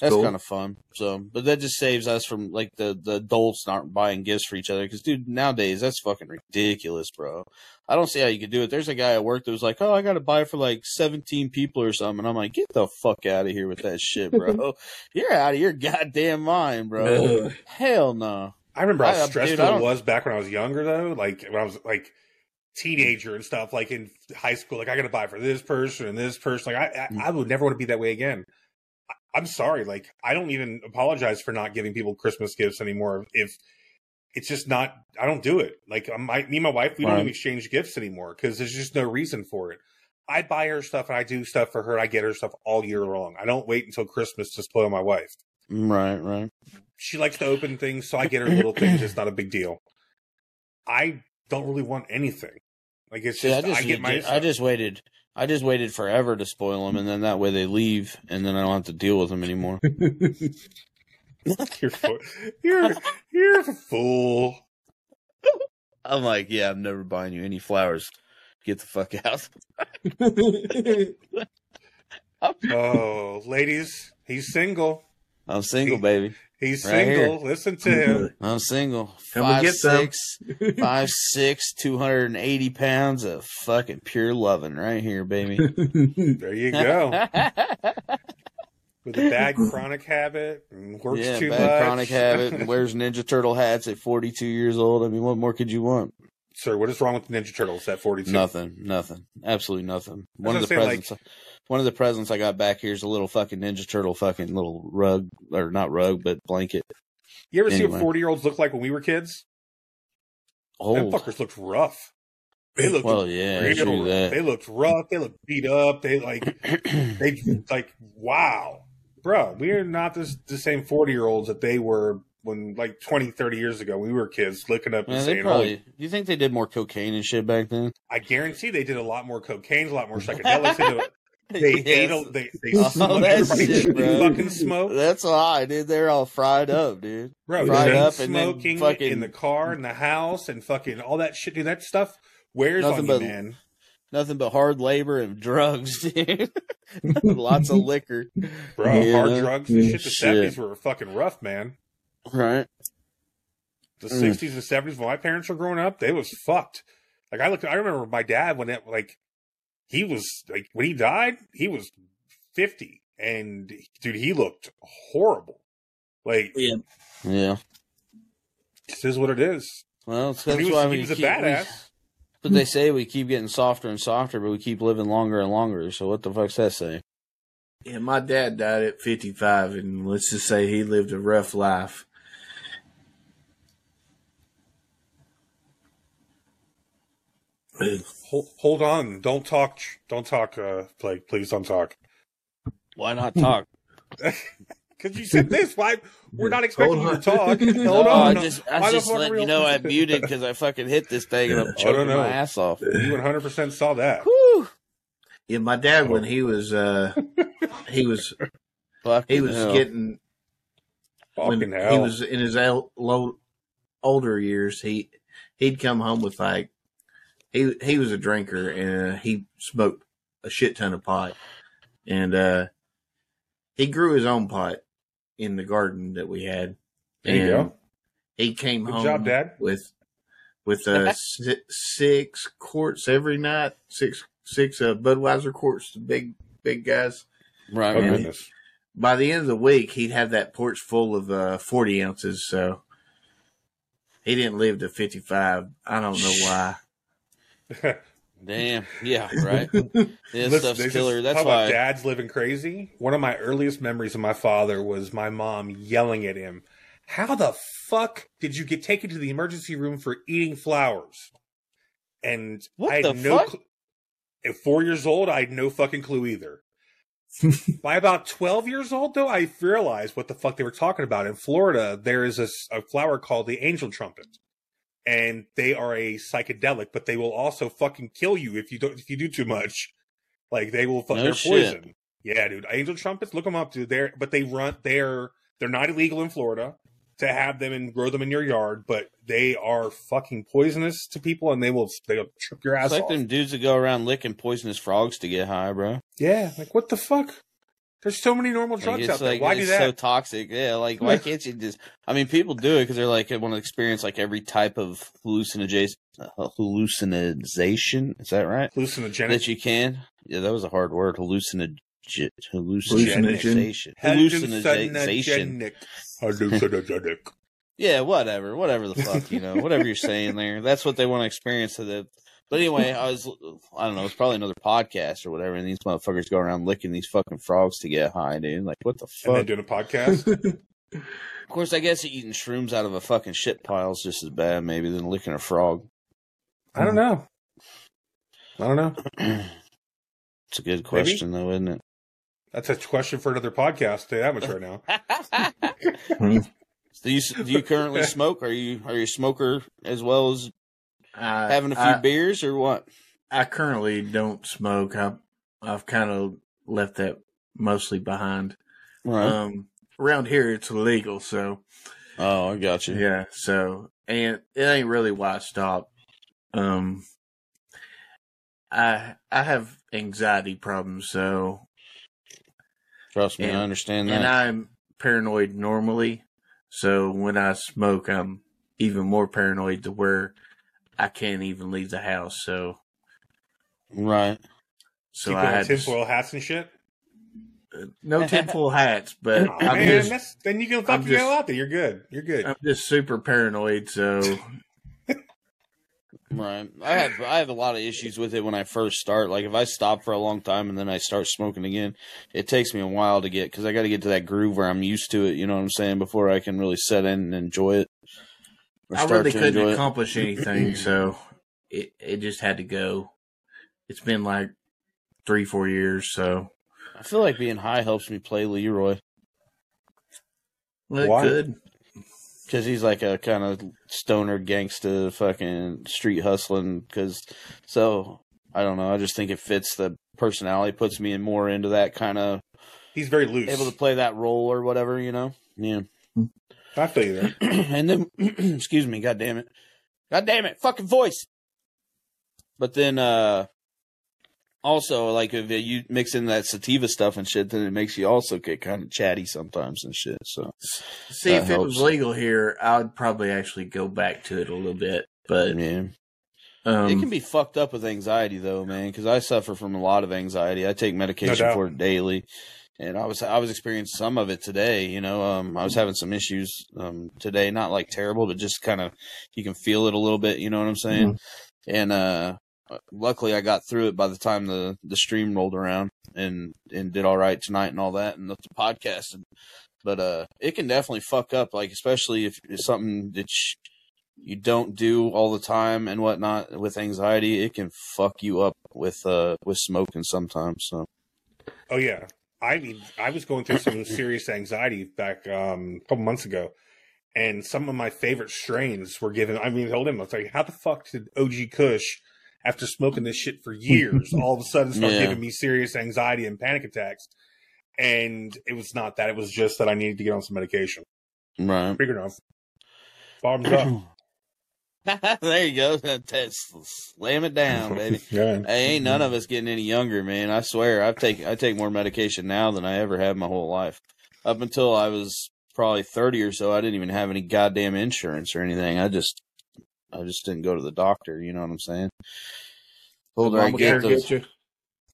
Speaker 1: That's
Speaker 2: Cool.
Speaker 1: kind of fun. So, but that just saves us from like the the adults not buying gifts for each other. Because, dude, nowadays that's fucking ridiculous, bro. I don't see how you could do it. There's a guy at work that was like, "Oh, I got to buy for like 17 people or something," and I'm like, "Get the fuck out of here with that shit, bro. You're out of your goddamn mind, bro.
Speaker 2: Ugh.
Speaker 1: Hell no."
Speaker 3: I remember
Speaker 1: I-
Speaker 3: how
Speaker 1: dude,
Speaker 3: stressful
Speaker 1: I
Speaker 3: it was back when I was younger, though. Like when I was like teenager and stuff, like in high school. Like I got to buy for this person and this person. Like I,
Speaker 1: Mm.
Speaker 3: I, I would never want to be that way again. I, I'm sorry. Like I don't even apologize for not giving people Christmas gifts anymore. If it's just not, I don't do it. Like um, my, me and my wife, we don't even exchange gifts anymore because there's just no reason for it. I buy her stuff and I do stuff for her. I get her stuff all year long. I don't wait until Christmas to spoil my wife
Speaker 1: Right, right.
Speaker 3: she likes to open things, so I get her little things. It's not a big deal. I don't really want anything. Like it's
Speaker 1: See,
Speaker 3: just
Speaker 1: I just,
Speaker 3: I get my.
Speaker 1: I just waited. I just waited forever to spoil them, and then that way they leave, and then I don't have to deal with them anymore.
Speaker 3: you're, fu- you're you're a fool.
Speaker 1: I'm like, yeah, I'm never buying you any flowers. Get the fuck out.
Speaker 3: Oh, ladies, he's single.
Speaker 1: I'm single, baby.
Speaker 3: He's
Speaker 1: Right
Speaker 3: single. Listen to mm-hmm. him.
Speaker 1: I'm single.
Speaker 2: Come and
Speaker 1: Five
Speaker 2: get some.
Speaker 1: six, five six, two hundred and eighty pounds of fucking pure loving right here, baby.
Speaker 3: There you go. With a bad chronic habit and works
Speaker 1: yeah,
Speaker 3: too
Speaker 1: bad
Speaker 3: much.
Speaker 1: chronic habit and wears Ninja Turtle hats at 42 years old. I mean, what more could you want?
Speaker 3: Sir, what is wrong with the Ninja Turtles at 42?
Speaker 1: Nothing, nothing, absolutely nothing. One of the
Speaker 3: gonna like-
Speaker 1: presents, one of the presents I got back here is a little fucking Ninja Turtle fucking little rug or not rug but blanket.
Speaker 3: You ever see what 40 year olds look like when we were kids? Them
Speaker 1: Oh,
Speaker 3: fuckers looked rough. They looked
Speaker 1: well, yeah,
Speaker 3: real
Speaker 1: true
Speaker 3: rough.
Speaker 1: that.
Speaker 3: They looked rough. They looked beat up. They like they like wow, bro. We are not this, the same 40 year olds that they were when like 20, 30 years ago. We were kids looking up and saying,
Speaker 1: probably. Do you think they did more cocaine and shit back then?
Speaker 3: I guarantee they did a lot more cocaine, a lot more psychedelics. they, did They
Speaker 1: Yes.
Speaker 3: ate a, they they
Speaker 1: Oh, shit,
Speaker 3: fucking smoke.
Speaker 1: That's why, dude. They're all fried up, dude.
Speaker 3: Bro,
Speaker 1: fried up and then fucking-
Speaker 3: in the car, in the house, and fucking all that shit. Dude, that stuff wears
Speaker 1: Nothing
Speaker 3: on you, man.
Speaker 1: Nothing but hard labor and drugs, dude. Lots of liquor.
Speaker 3: Bro,
Speaker 1: Yeah.
Speaker 3: hard drugs and shit. The seventies were fucking rough, man.
Speaker 1: Right.
Speaker 3: The
Speaker 1: Mm.
Speaker 3: sixties and seventies, when my parents were growing up, they was fucked. Like I looked, I remember my dad when it like he was like when he died, he was fifty, and dude, he looked horrible. Like
Speaker 1: Yeah. yeah.
Speaker 3: this is what it is.
Speaker 1: Well, it's,
Speaker 3: He
Speaker 1: that's
Speaker 3: was-
Speaker 1: why
Speaker 3: he
Speaker 1: we
Speaker 3: was a badass.
Speaker 1: We, but they say we keep getting softer and softer, but we keep living longer and longer. So what the fuck's that say?
Speaker 2: Yeah, my dad died at 55, and let's just say he lived a rough life.
Speaker 3: Hold, hold on, don't talk, don't talk. Uh, like please don't talk.
Speaker 1: Why not talk?
Speaker 3: Because you said this. Why we're not expecting you to talk?
Speaker 1: no,
Speaker 3: Hold
Speaker 1: I
Speaker 3: on.
Speaker 1: just, I
Speaker 3: the
Speaker 1: just
Speaker 3: fuck are
Speaker 1: let you know I muted because I fucking hit this thing and I'm choking my ass off.
Speaker 3: You 100 percent saw that.
Speaker 1: Whew.
Speaker 2: Yeah, my dad when he was uh he was
Speaker 1: Fucking
Speaker 2: he was
Speaker 1: hell.
Speaker 2: getting when
Speaker 3: hell.
Speaker 2: he was in his old, low, older years, he he'd come home with like he he was a drinker and uh, he smoked a shit ton of pot, and uh he grew his own pot in the garden that we had.
Speaker 3: There you go.
Speaker 2: He came
Speaker 3: Good
Speaker 2: home
Speaker 3: job, Dad.
Speaker 2: with with uh si- six quarts every night, six six uh, Budweiser quarts, the big big guys
Speaker 1: right,
Speaker 3: Oh goodness.
Speaker 2: by the end of the week, he'd have that porch full of uh, 40 ounces. So he didn't live to 55. I don't know why.
Speaker 1: Damn. Yeah, right. This stuff's killer. That's why.
Speaker 3: dad's living crazy. One of my earliest memories of my father was my mom yelling at him, "How the fuck did you get taken to the emergency room for eating flowers?" And
Speaker 1: What
Speaker 3: I had
Speaker 1: the
Speaker 3: no.
Speaker 1: fuck?
Speaker 3: Cl- at four years old, I had no fucking clue either. By about twelve years old, though, I realized what the fuck they were talking about. In Florida, there is a flower called the angel trumpet, and they are a psychedelic, but they will also fucking kill you if you don't if you do too much. Like they will, fuck
Speaker 1: No shit.
Speaker 3: poison. Yeah, dude. Angel trumpets, look them up, dude. They're but they run. They're they're not illegal in Florida to have them and grow them in your yard, but they are fucking poisonous to people, and they will they'll trip your ass
Speaker 1: It's like
Speaker 3: off.
Speaker 1: them dudes that go around licking poisonous frogs to get high, bro.
Speaker 3: Yeah, like what the fuck? There's so many normal drugs
Speaker 1: it's
Speaker 3: out there.
Speaker 1: like
Speaker 3: Why do
Speaker 1: it's
Speaker 3: that?
Speaker 1: so toxic. Yeah, like why can't you just? I mean, people do it because they're like they want to experience like every type of hallucination. Hallucinization is that right?
Speaker 3: Hallucinogenic.
Speaker 1: That you can. Yeah, that was a hard word.
Speaker 2: Hallucination.
Speaker 1: Hallucinization.
Speaker 3: Hallucinogenic. Hallucinogenic.
Speaker 1: Yeah, whatever, whatever the fuck, you know, whatever you're saying there. That's what they want to experience. So that, but anyway, I was, I don't know, it's probably another podcast or whatever, and these motherfuckers go around licking these fucking frogs to get high, dude. Like, what the
Speaker 3: and then
Speaker 1: fuck?
Speaker 3: doing a podcast.
Speaker 1: Of course, I guess eating shrooms out of a fucking shit pile is just as bad, maybe, than licking a frog.
Speaker 3: I don't know. I don't know.
Speaker 1: it's a good question, though, isn't it?
Speaker 3: That's a question for another podcast. I'll tell you that much right now.
Speaker 1: do you do you currently smoke? Are you are you a smoker as well as
Speaker 2: I,
Speaker 1: having a few
Speaker 2: I,
Speaker 1: beers or what?
Speaker 2: I currently don't smoke. I, I've kind of left that mostly behind.
Speaker 1: Right.
Speaker 2: Um, around here, it's illegal. So,
Speaker 1: oh, I got you.
Speaker 2: yeah. So, and it ain't really why I stopped. Um, I I have anxiety problems, so
Speaker 1: Trust me,
Speaker 2: And-
Speaker 1: I understand that.
Speaker 2: and I'm paranoid normally. So when I smoke, I'm even more paranoid to where I can't even leave the house. So
Speaker 1: right.
Speaker 2: so
Speaker 3: Keep
Speaker 2: I
Speaker 3: wearing
Speaker 2: had
Speaker 3: tinfoil hats and shit.
Speaker 2: Uh, no tinfoil hats, but
Speaker 3: Oh,
Speaker 2: I'm
Speaker 3: man,
Speaker 2: just
Speaker 3: that's, then you can
Speaker 2: I'm
Speaker 3: fucking go out there. You're good. You're good.
Speaker 2: I'm just super paranoid. So
Speaker 1: Right. I have I have a lot of issues with it when I first start. Like if I stop for a long time and then I start smoking again, it takes me a while to get because I got to get to that groove where I'm used to it. You know what I'm saying? Before I can really set in and enjoy it. Or
Speaker 2: I really couldn't
Speaker 1: enjoy it.
Speaker 2: accomplish anything. So it it just had to go. It's been like three four years. So
Speaker 1: I feel like being high helps me play Leroy
Speaker 2: well, it
Speaker 3: Why?
Speaker 2: could.
Speaker 1: because he's like a kind of stoner gangsta fucking street hustling. Because so I don't know. I just think it fits the personality, puts me in more into that kind of
Speaker 3: He's very loose.
Speaker 1: able to play that role or whatever, you know. Yeah. Hmm.
Speaker 3: I feel you there.
Speaker 1: and then, excuse me, god damn it, god damn it, fucking voice. But then, uh, also like if you mix in that sativa stuff and shit, then it makes you also get kind of chatty sometimes and shit. So
Speaker 2: See,
Speaker 1: That
Speaker 2: if it was legal here, I would probably actually go back to it a little bit. But
Speaker 1: yeah,
Speaker 2: um,
Speaker 1: it can be fucked up with anxiety though, man. Because I suffer from a lot of anxiety. I take medication
Speaker 3: doubt.
Speaker 1: for it daily, and I was I was experiencing some of it today. You know, um, I was having some issues um today, not like terrible, but just kind of you can feel it a little bit. You know what I'm saying? And uh, luckily I got through it by the time the the stream rolled around, and and did all right tonight and all that, and the podcast. And, but uh, it can definitely fuck up, like especially if it's something that. Sh- you don't do all the time and whatnot with anxiety, it can fuck you up with uh with smoking sometimes. So
Speaker 3: Oh yeah, I mean, I was going through some serious anxiety back um, a couple months ago, and some of my favorite strains were given. I mean, hold him. I was like, how the fuck did OG Kush, after smoking this shit for years, all of a sudden start
Speaker 1: Yeah.
Speaker 3: giving me serious anxiety and panic attacks? And it was not that; it was just that I needed to get on some medication.
Speaker 1: right.
Speaker 3: Big enough. Bottoms up.
Speaker 1: there you go. Slam it down, baby. Hey, ain't none of us getting any younger, man. I swear, I've taken I take more medication now than I ever have my whole life. Up until I was probably thirty or so, I didn't even have any goddamn insurance or anything. I just I just didn't go to the doctor. You know what I'm saying? Older I get
Speaker 2: Obamacare
Speaker 1: those.
Speaker 2: get you.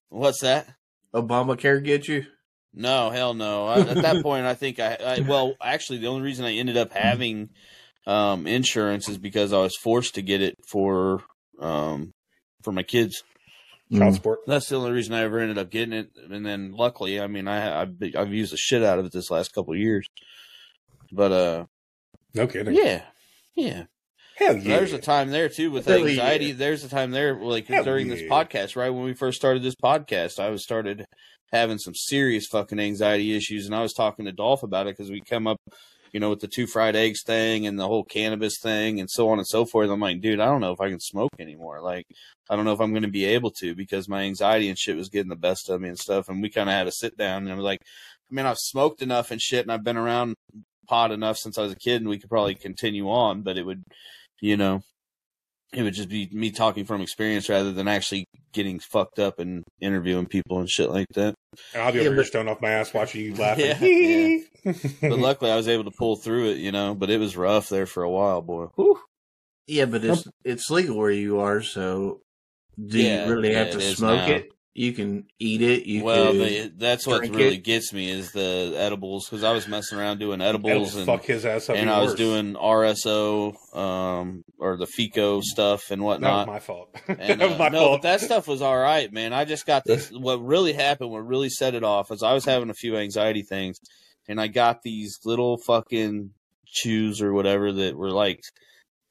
Speaker 1: What's that?
Speaker 2: Obamacare get you.
Speaker 1: No, hell no. I, at that point, I think I, I well, actually, the only reason I ended up having um, insurance is because I was forced to get it for um, for my kids.
Speaker 3: Child support.
Speaker 1: That's the only reason I ever ended up getting it. And then, luckily, I mean, I I've, I've used the shit out of it this last couple of years. But uh,
Speaker 3: No kidding.
Speaker 1: yeah, yeah.
Speaker 3: Hell yeah.
Speaker 1: There's a time there too with
Speaker 2: Hell
Speaker 1: anxiety.
Speaker 2: yeah.
Speaker 1: There's a time there, like
Speaker 3: Hell
Speaker 1: during this podcast, right when we first started this podcast, I was started having some serious fucking anxiety issues, and I was talking to Dolph about it because we come up, you know, with the two fried eggs thing and the whole cannabis thing and so on and so forth. I'm like, dude, I don't know if I can smoke anymore. Like, I don't know if I'm going to be able to because my anxiety and shit was getting the best of me and stuff. And we kind of had a sit down, and I was like, I mean, I've smoked enough and shit, and I've been around pot enough since I was a kid, and we could probably continue on, but it would, you know, it would just be me talking from experience rather than actually getting fucked up and interviewing people and shit like that.
Speaker 3: And I'll be
Speaker 2: Yeah,
Speaker 3: over here
Speaker 2: but-
Speaker 3: stoned off my ass watching you laughing.
Speaker 1: Yeah, yeah. But luckily, I was able to pull through it, you know. But it was rough there for a while, boy. Whew.
Speaker 2: Yeah, but it's it's legal where you are, so do
Speaker 1: Yeah,
Speaker 2: you really have to smoke it? You can eat it. You
Speaker 1: well,
Speaker 2: can.
Speaker 1: the, that's what really
Speaker 2: it.
Speaker 1: gets me is the edibles because I was messing around doing edibles
Speaker 3: Edibles
Speaker 1: and
Speaker 3: fuck his ass up.
Speaker 1: and
Speaker 3: even
Speaker 1: I was doing RSO um or the FECO stuff and
Speaker 3: That was
Speaker 1: whatnot.
Speaker 3: my fault.
Speaker 1: And,
Speaker 3: that was
Speaker 1: uh,
Speaker 3: my
Speaker 1: no,
Speaker 3: fault.
Speaker 1: but that stuff was all right, man. I just got this. What really happened, what really set it off, is I was having a few anxiety things, and I got these little fucking chews or whatever that were like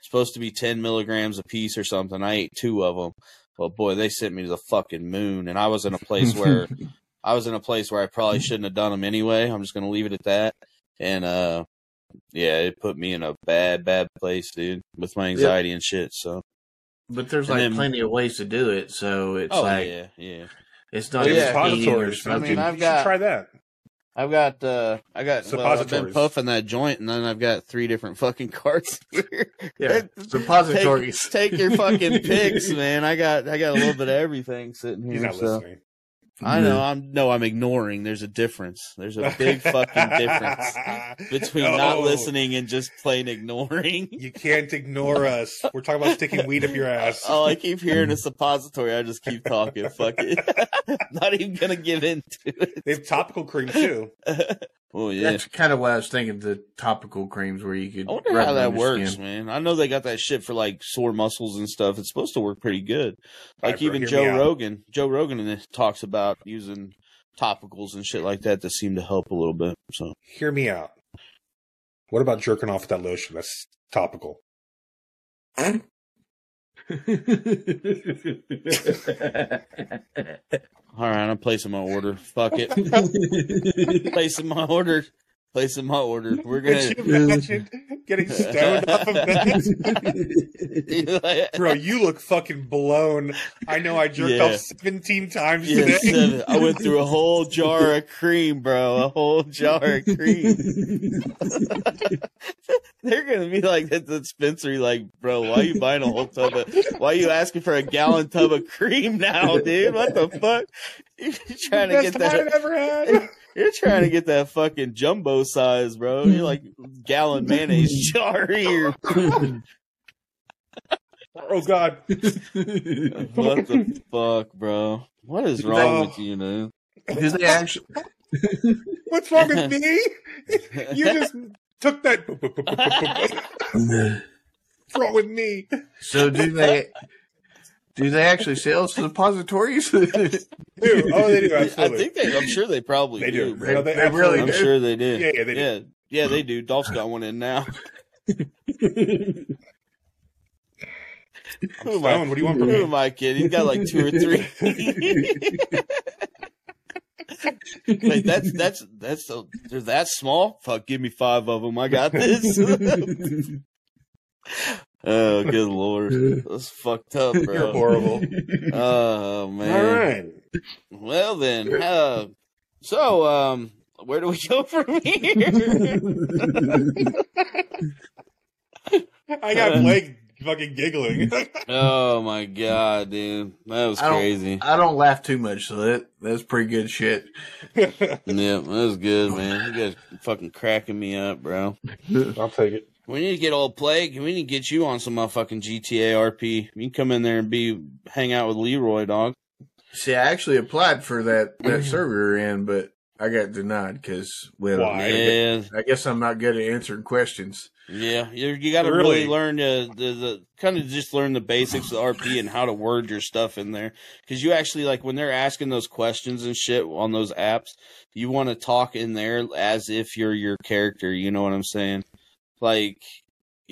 Speaker 1: supposed to be ten milligrams a piece or something. I ate two of them. Well, boy, they sent me to the fucking moon, and I was in a place where I was in a place where I probably shouldn't have done them anyway. I'm just gonna leave it at that. And uh, yeah, it put me in a bad, bad place, dude, with my anxiety and shit. So.
Speaker 2: but there's
Speaker 1: and
Speaker 2: like
Speaker 1: then-
Speaker 2: plenty of ways to do it, so it's
Speaker 1: Oh
Speaker 2: like
Speaker 1: yeah, yeah.
Speaker 2: it's not
Speaker 1: Oh,
Speaker 2: just
Speaker 1: yeah.
Speaker 2: eating or
Speaker 3: I
Speaker 1: mean, I've got-
Speaker 3: should try that.
Speaker 1: I've got uh I got well, I've been puffing that joint and then I've got three different fucking carts here.
Speaker 2: yeah, suppositories.
Speaker 1: Take, take your fucking picks, man. I got I got a little bit of everything sitting
Speaker 3: He's
Speaker 1: here.
Speaker 3: not
Speaker 1: So
Speaker 3: listening.
Speaker 1: I know I'm no, I'm ignoring. There's a difference. There's a big fucking difference between not listening and just plain ignoring.
Speaker 3: You can't ignore us. We're talking about sticking weed up your ass.
Speaker 1: Oh, I keep hearing a suppository. I just keep talking. Fuck it. not even gonna get into it.
Speaker 3: They have topical cream too.
Speaker 1: oh yeah.
Speaker 2: That's kind of what I was thinking. The topical creams where you could.
Speaker 1: I wonder
Speaker 2: rub
Speaker 1: how that works,
Speaker 2: skin.
Speaker 1: man. I know they got that shit for like sore muscles and stuff. It's supposed to work pretty good. Like
Speaker 3: Alright, bro,
Speaker 1: even
Speaker 3: hear
Speaker 1: Joe
Speaker 3: me out.
Speaker 1: Rogan, Joe Rogan talks about using topicals and shit like that that seem to help a little bit. So
Speaker 3: Hear me out. What about jerking off with that lotion? That's topical.
Speaker 1: all right, I'm placing my order. Fuck it, placing my order. placing my order. We're gonna.
Speaker 3: Could you imagine getting stoned off of that? Bro, you look fucking blown. I know I jerked
Speaker 1: Yeah.
Speaker 3: off 17 times
Speaker 1: Yeah,
Speaker 3: today.
Speaker 1: seven. I went through a whole jar of cream, bro. A whole jar of cream. They're gonna be like at the dispensary, like, bro, why are you buying a whole tub of? Why you asking for a gallon tub of cream now, dude? What the fuck? You're trying to get
Speaker 3: time I've
Speaker 1: that.
Speaker 3: ever had.
Speaker 1: You're trying to get that fucking jumbo size, bro. You're like gallon mayonnaise jar here.
Speaker 3: Oh god.
Speaker 1: What the fuck, bro? What is wrong with you, man?
Speaker 2: Because they actually,
Speaker 3: What's wrong with me? You just took that. What's wrong with me?
Speaker 2: so do they? Do they actually sell suppositories?
Speaker 3: Dude, oh, they do.
Speaker 1: I think they. I'm sure they probably
Speaker 3: they do.
Speaker 1: bro.
Speaker 3: No, they,
Speaker 2: They really
Speaker 1: I'm
Speaker 3: do.
Speaker 1: sure they did.
Speaker 3: Yeah, yeah, they do.
Speaker 1: yeah, yeah, they do. Dolph's got one in now. Who am I?
Speaker 3: Stone, what do you want from
Speaker 1: Who
Speaker 3: me?
Speaker 1: am I kidding? He's got like two or three. like that's that's that's so they're that small. Fuck, give me five of them. I got this. oh, good lord, that's fucked up, bro.
Speaker 3: You're horrible.
Speaker 1: Oh man.
Speaker 3: All right.
Speaker 1: Well then, uh, so um, where do we go from here?
Speaker 3: I got Blake fucking giggling.
Speaker 1: oh my god, dude, that was
Speaker 2: I don't-
Speaker 1: crazy.
Speaker 2: I don't laugh too much, so that that's pretty good shit.
Speaker 1: Yeah, that was good, man. You guys fucking cracking me up, bro.
Speaker 3: I'll take it.
Speaker 1: We need to get old plague. We need to get you on some motherfucking GTA RP. You can come in there and be hang out with Leroy, dog.
Speaker 2: See, I actually applied for that that server in, but I got denied because well,
Speaker 1: Yeah,
Speaker 2: I guess I'm not good at answering questions.
Speaker 1: yeah. You you got to
Speaker 3: Really?
Speaker 1: really learn to the, the kind of just learn the basics of RP and how to word your stuff in there. Because you actually like when they're asking those questions and shit on those apps, you want to talk in there as if you're your character. You know what I'm saying? Like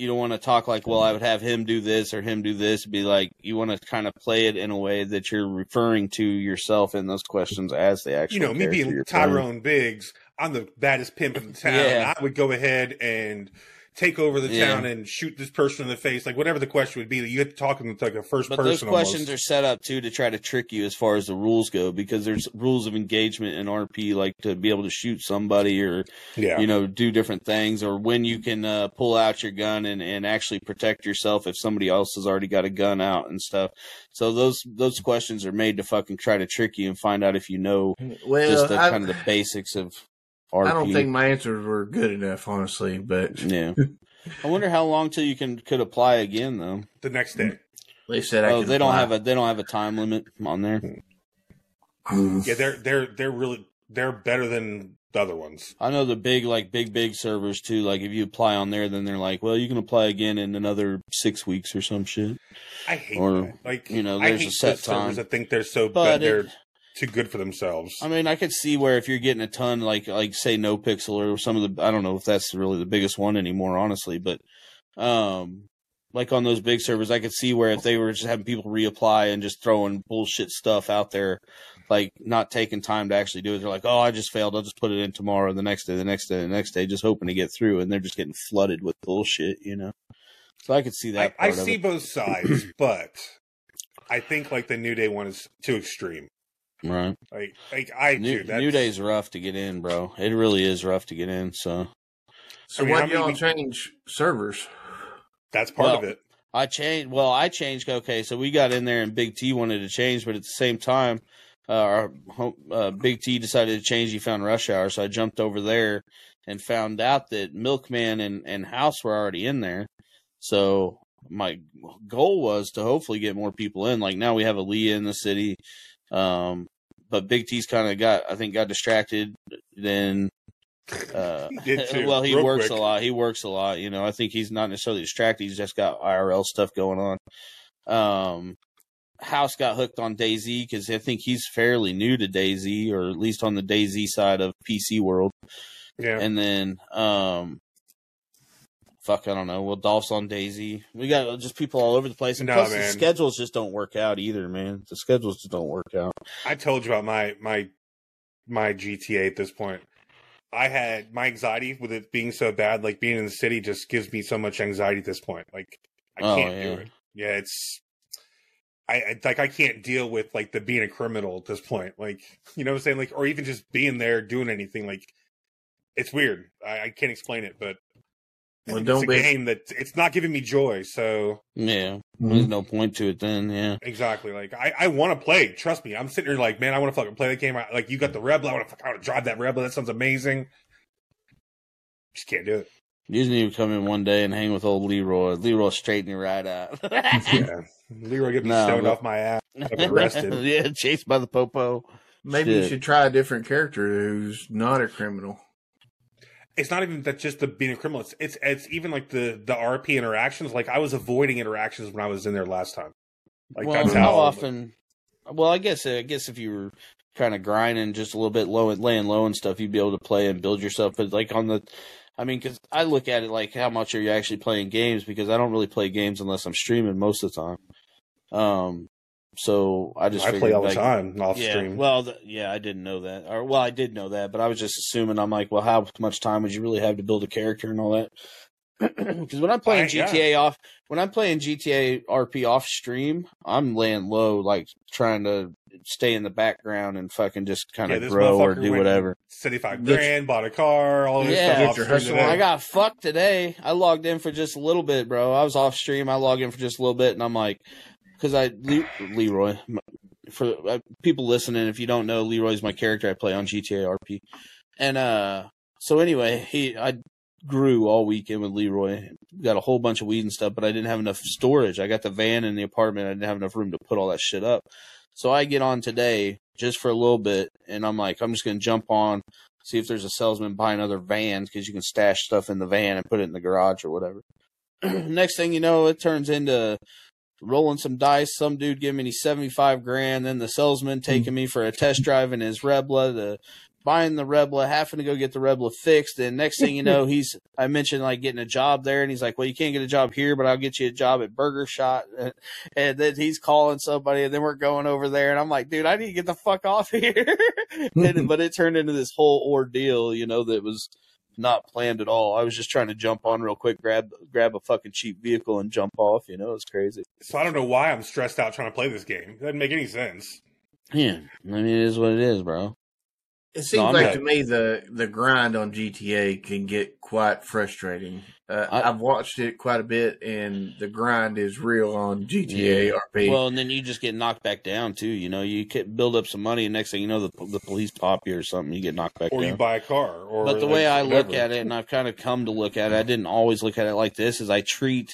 Speaker 1: you don't want to talk like, well, I would have him do this or him do this. Be like, you want to kind of play it in a way that you're referring to yourself in those questions as the actual.
Speaker 3: You know, me being
Speaker 1: you're playing.
Speaker 3: Tyrone Biggs, I'm the baddest pimp in the town.
Speaker 1: Yeah.
Speaker 3: I would go ahead and take over the
Speaker 1: Yeah.
Speaker 3: town and shoot this person in the face, like whatever the question would be. You get to talking to like a first
Speaker 1: But those questions
Speaker 3: almost.
Speaker 1: are set up too to try to trick you as far as the rules go, because there's rules of engagement in RP, like to be able to shoot somebody or
Speaker 3: yeah.
Speaker 1: you know do different things, or when you can uh, pull out your gun and, and actually protect yourself if somebody else has already got a gun out and stuff. So those those questions are made to fucking try to trick you and find out if you know
Speaker 2: Well,
Speaker 1: just the
Speaker 2: I,
Speaker 1: kind of the basics of RP.
Speaker 2: I don't think my answers were good enough, honestly. But
Speaker 1: Yeah. I wonder how long till you can could apply again though.
Speaker 3: the next day.
Speaker 2: they said I
Speaker 1: Oh,
Speaker 2: could
Speaker 1: they don't
Speaker 2: apply.
Speaker 1: have a they don't have a time limit on there.
Speaker 3: Yeah, they're they're they're really they're better than the other ones.
Speaker 1: I know the big like big big servers too. Like if you apply on there, then they're like, well, you can apply again in another six weeks or some shit.
Speaker 3: I hate
Speaker 1: Or,
Speaker 3: that. Like
Speaker 1: you know,
Speaker 3: I
Speaker 1: there's a set
Speaker 3: those servers
Speaker 1: time.
Speaker 3: that think they're so
Speaker 1: But
Speaker 3: bad, they're
Speaker 1: it-
Speaker 3: too good for themselves.
Speaker 1: I mean, I could see where if you're getting a ton, like like say No Pixel or some of the, I don't know if that's really the biggest one anymore, honestly, but um, like on those big servers, I could see where if they were just having people reapply and just throwing bullshit stuff out there, like not taking time to actually do it. They're like, oh, I just failed. I'll just put it in tomorrow, the next day, the next day, the next day, just hoping to get through, and they're just getting flooded with bullshit, you know. So I could see that.
Speaker 3: I, I see
Speaker 1: it.
Speaker 3: both sides, but I think like the New Day one is too extreme.
Speaker 1: Right.
Speaker 3: Like like I
Speaker 1: New,
Speaker 3: do. That's,
Speaker 1: New Day's rough to get in, bro. It really is rough to get in. So
Speaker 2: So
Speaker 3: I mean,
Speaker 2: why do y'all
Speaker 3: many-
Speaker 2: change servers?
Speaker 3: That's part of it.
Speaker 1: I changed. Well, I changed. Okay, so we got in there, and Big T wanted to change, but at the same time, uh, our home, uh, Big T decided to change. He found Rush Hour, so I jumped over there and found out that Milkman and and House were already in there. So my goal was to hopefully get more people in. Like now we have a Aaliyah in the city, um, but Big T's kind of got I think got distracted. Then uh,
Speaker 3: He
Speaker 1: well, he
Speaker 3: real
Speaker 1: works
Speaker 3: quick.
Speaker 1: a lot. He works a lot. You know, I think he's not necessarily distracted. He's just got IRL stuff going on. Um, House got hooked on DayZ because I think he's fairly new to DayZ, or at least on the DayZ side of PC world.
Speaker 3: Yeah.
Speaker 1: And then, um, fuck, I don't know. Well, Dolph's on DayZ. We got just people all over the place, and
Speaker 3: Nah,
Speaker 1: plus the schedules just don't work out either, man. The schedules just don't work out.
Speaker 3: I told you about my my my GTA at this point. I had my anxiety with it being so bad, like being in the city just gives me so much anxiety at this point. Like I
Speaker 1: Oh,
Speaker 3: can't
Speaker 1: yeah.
Speaker 3: do it. Yeah, it's I, I like I can't deal with like the being a criminal at this point. Like you know what I'm saying? Like or even just being there doing anything. Like it's weird. I, I can't explain it, but
Speaker 2: Well,
Speaker 3: it's
Speaker 2: don't
Speaker 3: a
Speaker 2: be-
Speaker 3: game that it's not giving me joy. So
Speaker 1: Yeah,
Speaker 2: Mm-hmm.
Speaker 1: there's no point to it then. Yeah,
Speaker 3: exactly, like I, I want to play. Trust me, I'm sitting here like, man, I want to fucking play the game. I, like you got the Rebel, I want to I want to drive that Rebel. That sounds amazing. Just can't do it.
Speaker 1: you just need to come in one day and hang with old Leroy. Leroy straighten you right out.
Speaker 3: Yeah, Leroy get me
Speaker 1: No,
Speaker 3: stoned
Speaker 1: but-
Speaker 3: off my ass. Fucking arrested.
Speaker 1: yeah, chased by the popo.
Speaker 2: Maybe you should try a different character who's not a criminal.
Speaker 3: It's not even that just the being a criminal. It's, it's it's even like the the RP interactions. Like I was avoiding interactions when I was in there last time. Like
Speaker 1: well,
Speaker 3: that's
Speaker 1: how,
Speaker 3: how
Speaker 1: often? Well, I guess I guess if you were kind of grinding just a little bit low and laying low and stuff, you'd be able to play and build yourself. But like on the, I mean, because I look at it like how much are you actually playing games? Because I don't really play games unless I'm streaming most of the time. Um, so I just
Speaker 3: I play
Speaker 1: figured,
Speaker 3: all the time off
Speaker 1: Yeah,
Speaker 3: stream.
Speaker 1: well, th yeah, I didn't know that, or well, I did know that, but I was just assuming. I'm like, well, how much time would you really have to build a character and all that? Because when I'm playing
Speaker 3: I- yeah.
Speaker 1: GTA off, when I'm playing GTA RP off stream, I'm laying low, like trying to stay in the background and fucking just kind of
Speaker 3: this
Speaker 1: grow or do whatever.
Speaker 3: Seventy five
Speaker 2: Get-
Speaker 3: grand, bought a car, all this
Speaker 1: Yeah.
Speaker 3: stuff.
Speaker 2: Get
Speaker 3: off
Speaker 2: your
Speaker 3: stream
Speaker 2: hustle
Speaker 3: today.
Speaker 2: on.
Speaker 1: I got fucked today. I logged in for just a little bit, bro. I was off stream. I logged in for just a little bit, and I'm like, because I Le- Leroy for uh, people listening, if you don't know, Leroy's my character I play on GTA RP, and uh, so anyway, he I grew all weekend with Leroy. Got a whole bunch of weed and stuff, but I didn't have enough storage. I got the van in the apartment. I didn't have enough room to put all that shit up. So I get on today just for a little bit, and I'm like, I'm just gonna jump on, see if there's a salesman buying other vans because you can stash stuff in the van and put it in the garage or whatever. Next thing you know, it turns into rolling some dice. Some dude giving me 75 grand, then the salesman hmm. taking me for a test drive in his Rebla, the buying the Rebla, having to go get the Rebla fixed. And next thing you know, he's I mentioned like getting a job there, and he's like, "Well, you can't get a job here, but I'll get you a job at Burger Shot." And, and then he's calling somebody, and then we're going over there, and I'm like, "Dude, I need to get the fuck off here." and, but it turned into this whole ordeal, you know, that was not planned at all. I was just trying to jump on real quick, grab grab a fucking cheap vehicle, and jump off. You know, it's crazy.
Speaker 3: So I don't know why I'm stressed out trying to play this game. It doesn't make any sense.
Speaker 1: Yeah, I mean, it is what it is, bro.
Speaker 2: It seems
Speaker 1: No,
Speaker 2: like
Speaker 3: not-
Speaker 2: to me the the grind on GTA can get quite frustrating. Uh,
Speaker 1: I-
Speaker 2: I've watched it quite a bit, and the grind is real on GTA
Speaker 1: Yeah.
Speaker 2: RP.
Speaker 1: Well, and then you just get knocked back down too. You know, you can build up some money, and next thing you know, the the police pop you or something. You get knocked back
Speaker 3: Or
Speaker 1: down.
Speaker 3: you buy a car. Or
Speaker 1: but the
Speaker 3: like,
Speaker 1: way I look at it, and I've kind of come to look at it, I didn't always look at it like this. Is I treat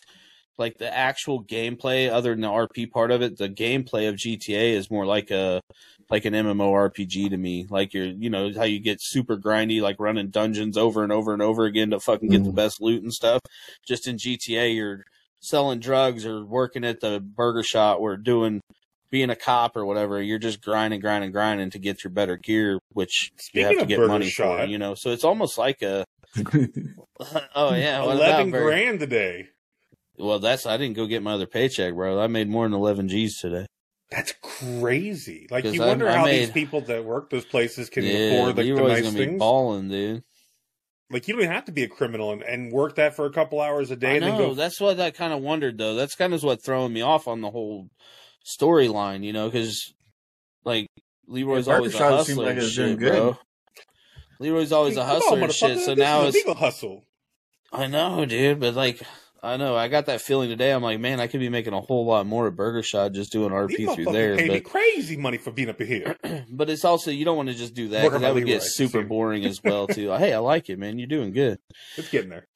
Speaker 1: like the actual gameplay, other than the RP part of it, the gameplay of GTA is more like a like an MMORPG to me. Like you're, you know, how you get super grindy, like running dungeons over and over and over again to fucking get the mm. best loot and stuff. Just in GTA, you're selling drugs or working at the burger shop or doing being a cop or whatever. You're just grinding, grinding, grinding to get your better gear, which you have to get
Speaker 3: Burger
Speaker 1: money for. You know, so it's almost like a oh yeah, what
Speaker 3: eleven
Speaker 1: about Burger-
Speaker 3: grand today.
Speaker 1: Well, that's I didn't go get my other paycheck, bro. I made more than eleven G's today.
Speaker 3: That's crazy. Like you
Speaker 1: I-
Speaker 3: wonder
Speaker 1: I
Speaker 3: how
Speaker 1: made-
Speaker 3: these people that work those places can
Speaker 1: yeah,
Speaker 3: afford like the
Speaker 1: Leroy's
Speaker 3: nice
Speaker 1: gonna be
Speaker 3: things.
Speaker 1: balling, dude.
Speaker 3: Like you don't even have to be a criminal and, and work that for a couple hours a day
Speaker 1: I
Speaker 3: and then
Speaker 1: know.
Speaker 3: go.
Speaker 1: That's what I kind of wondered, though. That's kind of what throwing me off on the whole storyline, you know, because like Leroy's
Speaker 2: Yeah,
Speaker 1: always a
Speaker 2: Burger Shot seemed
Speaker 1: hustler,
Speaker 2: like
Speaker 1: and shit,
Speaker 2: good.
Speaker 1: bro. Leroy's always a
Speaker 3: Come on,
Speaker 1: hustler and shit. So now
Speaker 3: is
Speaker 1: it's
Speaker 3: a legal hustle.
Speaker 1: I know, dude, but like I know I got that feeling today. I'm like, man, I could be making a whole lot more at Burger Shot just doing
Speaker 3: These
Speaker 1: RP through
Speaker 3: motherfuckers
Speaker 1: there,
Speaker 3: pay me crazy money for being up here.
Speaker 1: but it's also you don't want to just do that because that would get
Speaker 3: Leroy,
Speaker 1: super boring as well too. hey, I like it, man. You're doing good.
Speaker 3: It's getting there.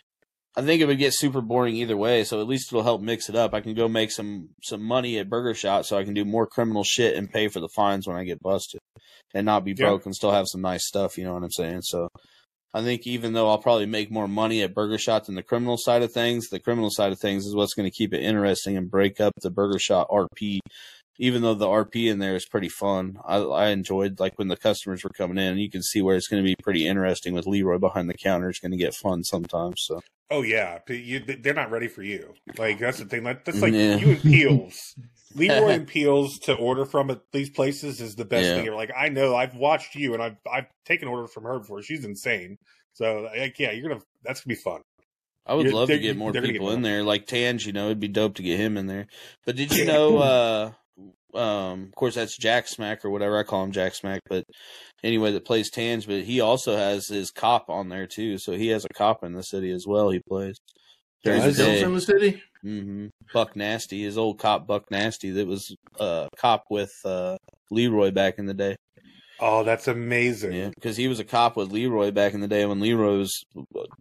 Speaker 1: I think it would get super boring either way. So at least it'll help mix it up. I can go make some some money at Burger Shot, so I can do more criminal shit and pay for the fines when I get busted, and not be
Speaker 3: Yeah.
Speaker 1: broke and still have some nice stuff. You know what I'm saying? So. I think even though I'll probably make more money at Burger Shot than the criminal side of things, the criminal side of things is what's going to keep it interesting and break up the Burger Shot RP. Even though the RP in there is pretty fun, I, I enjoyed like when the customers were coming in. You can see where it's going to be pretty interesting with Leroy behind the counter. It's going to get fun sometimes. So
Speaker 3: Oh yeah, you, they're not ready for you. Like that's the thing. Like, That's like
Speaker 1: Yeah.
Speaker 3: you and Peels. Leroy and Peels to order from at these places is the best
Speaker 1: Yeah.
Speaker 3: thing ever. Like I know I've watched you and I've I've taken order from her before. She's insane. So like yeah, you're gonna that's gonna be fun.
Speaker 1: I would
Speaker 3: You're-
Speaker 1: love to get more people
Speaker 3: get
Speaker 1: in there, like Tange. You know, it'd be dope to get him in there. But did you know? uh Um, of course, that's Jack Smack or whatever I call him, Jack Smack. But anyway, that plays Tange, but he also has his cop on there too. So he has a cop in the city as well. He plays during
Speaker 2: Is
Speaker 1: the
Speaker 2: in the city?
Speaker 1: Hmm Buck Nasty, his old cop Buck Nasty, that was uh cop with uh Leroy back in the day.
Speaker 3: Oh, that's amazing.
Speaker 1: Yeah, because he was a cop with Leroy back in the day when Leroy was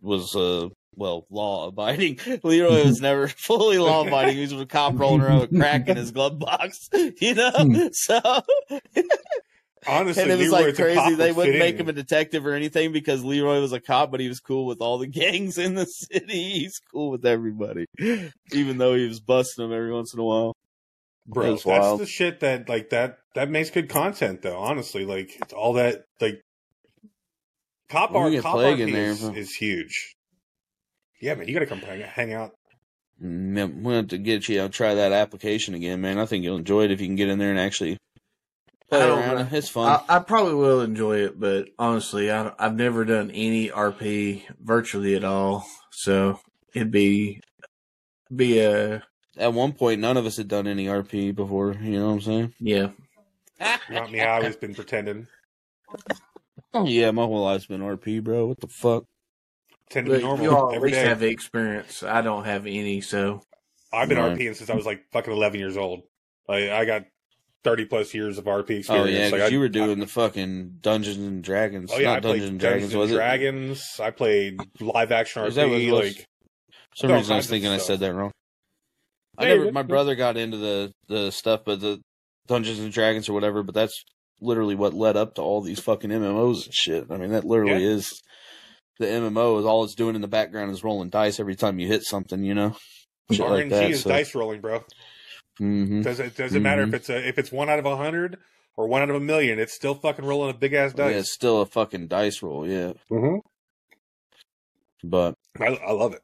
Speaker 1: was uh well law abiding. Leroy was never fully law abiding. He was a cop rolling around with crack in his glove box, you know. So
Speaker 3: Honestly,
Speaker 1: and it was
Speaker 3: Leroy
Speaker 1: like
Speaker 3: as a cop
Speaker 1: crazy. They
Speaker 3: would
Speaker 1: wouldn't make
Speaker 3: in.
Speaker 1: him a detective or anything because Leroy was a cop, but he was cool with all the gangs in the city. He's cool with everybody, even though he was busting them every once in a while.
Speaker 3: Bro,
Speaker 1: That's
Speaker 3: the shit that like that that makes good content though. Honestly, like it's all that like cop art, cop art
Speaker 1: in there,
Speaker 3: is, is huge. Yeah, man, you gotta come hang, hang out.
Speaker 1: Mm, yeah, We'll have to get you. I'll try that application again, man. I think you'll enjoy it if you can get in there and actually play
Speaker 2: I don't
Speaker 1: around.
Speaker 2: know.
Speaker 1: It's fun.
Speaker 2: I, I probably will enjoy it, but honestly, I, I've never done any RP virtually at all, so it'd be be a
Speaker 1: At one point, none of us had done any RP before. You know what I'm saying?
Speaker 2: yeah.
Speaker 3: Not me. I always been pretending,
Speaker 1: Oh yeah, my whole life's been RP, bro. What the fuck?
Speaker 3: pretending to
Speaker 2: But
Speaker 3: be
Speaker 2: you all at
Speaker 3: every
Speaker 2: least
Speaker 3: day.
Speaker 2: have the experience. I don't have any, so
Speaker 3: I've been
Speaker 1: Right.
Speaker 3: RPing since I was like fucking eleven years old. Like I got thirty plus years of RP experience.
Speaker 1: Oh yeah,
Speaker 3: Like, I-
Speaker 1: you were doing
Speaker 3: I-
Speaker 1: the fucking Dungeons and Dragons.
Speaker 3: Oh yeah, I
Speaker 1: not
Speaker 3: played
Speaker 1: Dungeons and
Speaker 3: Dungeons
Speaker 1: Dragons, was
Speaker 3: and
Speaker 1: it?
Speaker 3: I played live action RP.
Speaker 1: was?
Speaker 3: Like
Speaker 1: For some reason, I was thinking I said that wrong. I never. My brother got into the the stuff, but the Dungeons and Dragons or whatever. But that's literally what led up to all these fucking MMOs and shit. I mean, that literally
Speaker 3: Yeah.
Speaker 1: is the MMO. Is all it's doing in the background is rolling dice every time you hit something. You know, shit like
Speaker 3: RNG
Speaker 1: that.
Speaker 3: is
Speaker 1: So,
Speaker 3: dice rolling, bro.
Speaker 1: Hmm
Speaker 3: Does it doesn't matter
Speaker 1: Mhm.
Speaker 3: if it's a if it's one out of a hundred or one out of a million. It's still fucking rolling a big ass
Speaker 1: Yeah,
Speaker 3: dice.
Speaker 1: it's still a fucking dice roll. Yeah,
Speaker 3: Mm-hmm.
Speaker 1: but
Speaker 3: I, I love it.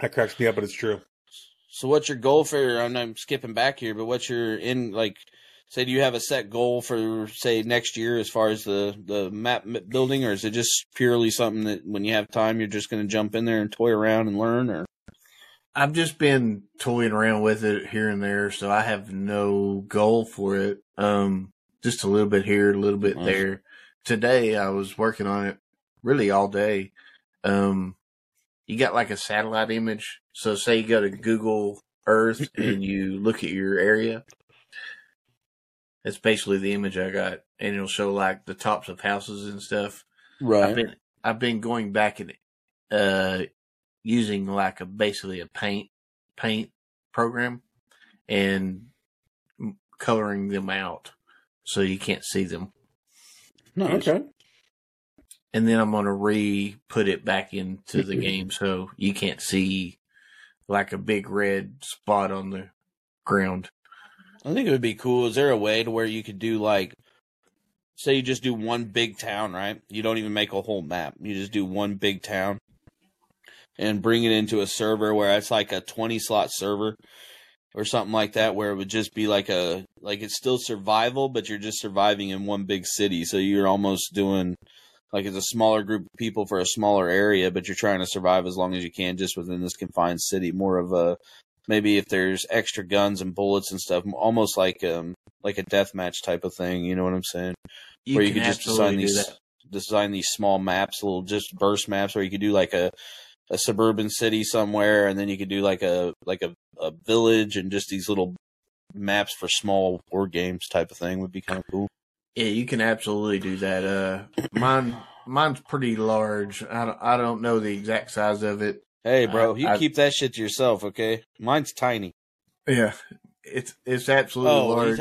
Speaker 3: That cracks me up, but it's true.
Speaker 1: So what's your goal for? I'm, I'm skipping back here, but what's your in like? Say, do you have a set goal for say next year as far as the the map building, or is it just purely something that when you have time you're just going to jump in there and toy around and learn? Or
Speaker 2: I've just been toying around with it here and there, so I have no goal for it. Um, just a little bit here, a little bit
Speaker 1: Nice.
Speaker 2: there. Today I was working on it really all day. Um, you got like a satellite image. So say you go to Google Earth and you look at your area. That's basically the image I got, and it'll show like the tops of houses and stuff. Right. I've been I've been going back and uh using like a basically a paint paint program and coloring them out so you can't see them.
Speaker 1: No, okay.
Speaker 2: And then I'm gonna re put it back into the game so you can't see like a big red spot on the ground.
Speaker 1: I think it would be cool. Is there a way to where you could do like, say, you just do one big town, right? You don't even make a whole map. You just do one big town, and bring it into a server where it's like a twenty slot server or something like that, where it would just be like a like it's still survival, but you're just surviving in one big city. So you're almost doing like it's a smaller group of people for a smaller area, but you're trying to survive as long as you can just within this confined city. More of a maybe if there's extra guns and bullets and stuff, almost like um like a deathmatch type of thing. You know what I'm saying? where you could just design these design these small maps, little just burst maps, where you could do like a a suburban city somewhere, and then you could do like a like a, a village and just these little maps for small board games type of thing would be kind of cool.
Speaker 2: Yeah, you can absolutely do that. Uh, mine, mine's pretty large. I don't, I don't know the exact size of it.
Speaker 1: Hey, bro, you
Speaker 2: I-
Speaker 1: keep that shit to yourself, okay? Mine's tiny.
Speaker 2: Yeah, it's it's absolutely
Speaker 1: Oh,
Speaker 2: large.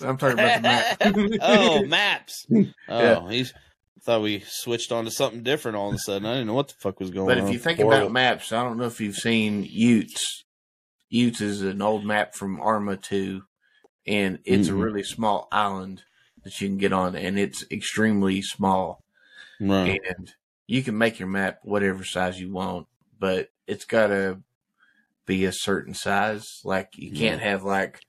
Speaker 2: I'm talking about the map.
Speaker 1: oh, maps. Oh,
Speaker 2: Yeah.
Speaker 1: he's. Thought we switched on to something different all of a sudden. I didn't know what the fuck was going
Speaker 2: but
Speaker 1: on.
Speaker 2: But if you think
Speaker 3: Horrible.
Speaker 2: about maps, I don't know if you've seen Utes. Utes is an old map from Arma 2, and it's
Speaker 1: Mhm.
Speaker 2: a really small island that you can get on, and it's extremely small.
Speaker 1: right.
Speaker 2: and you can make your map whatever size you want, but it's got to be a certain size. Like you can't have like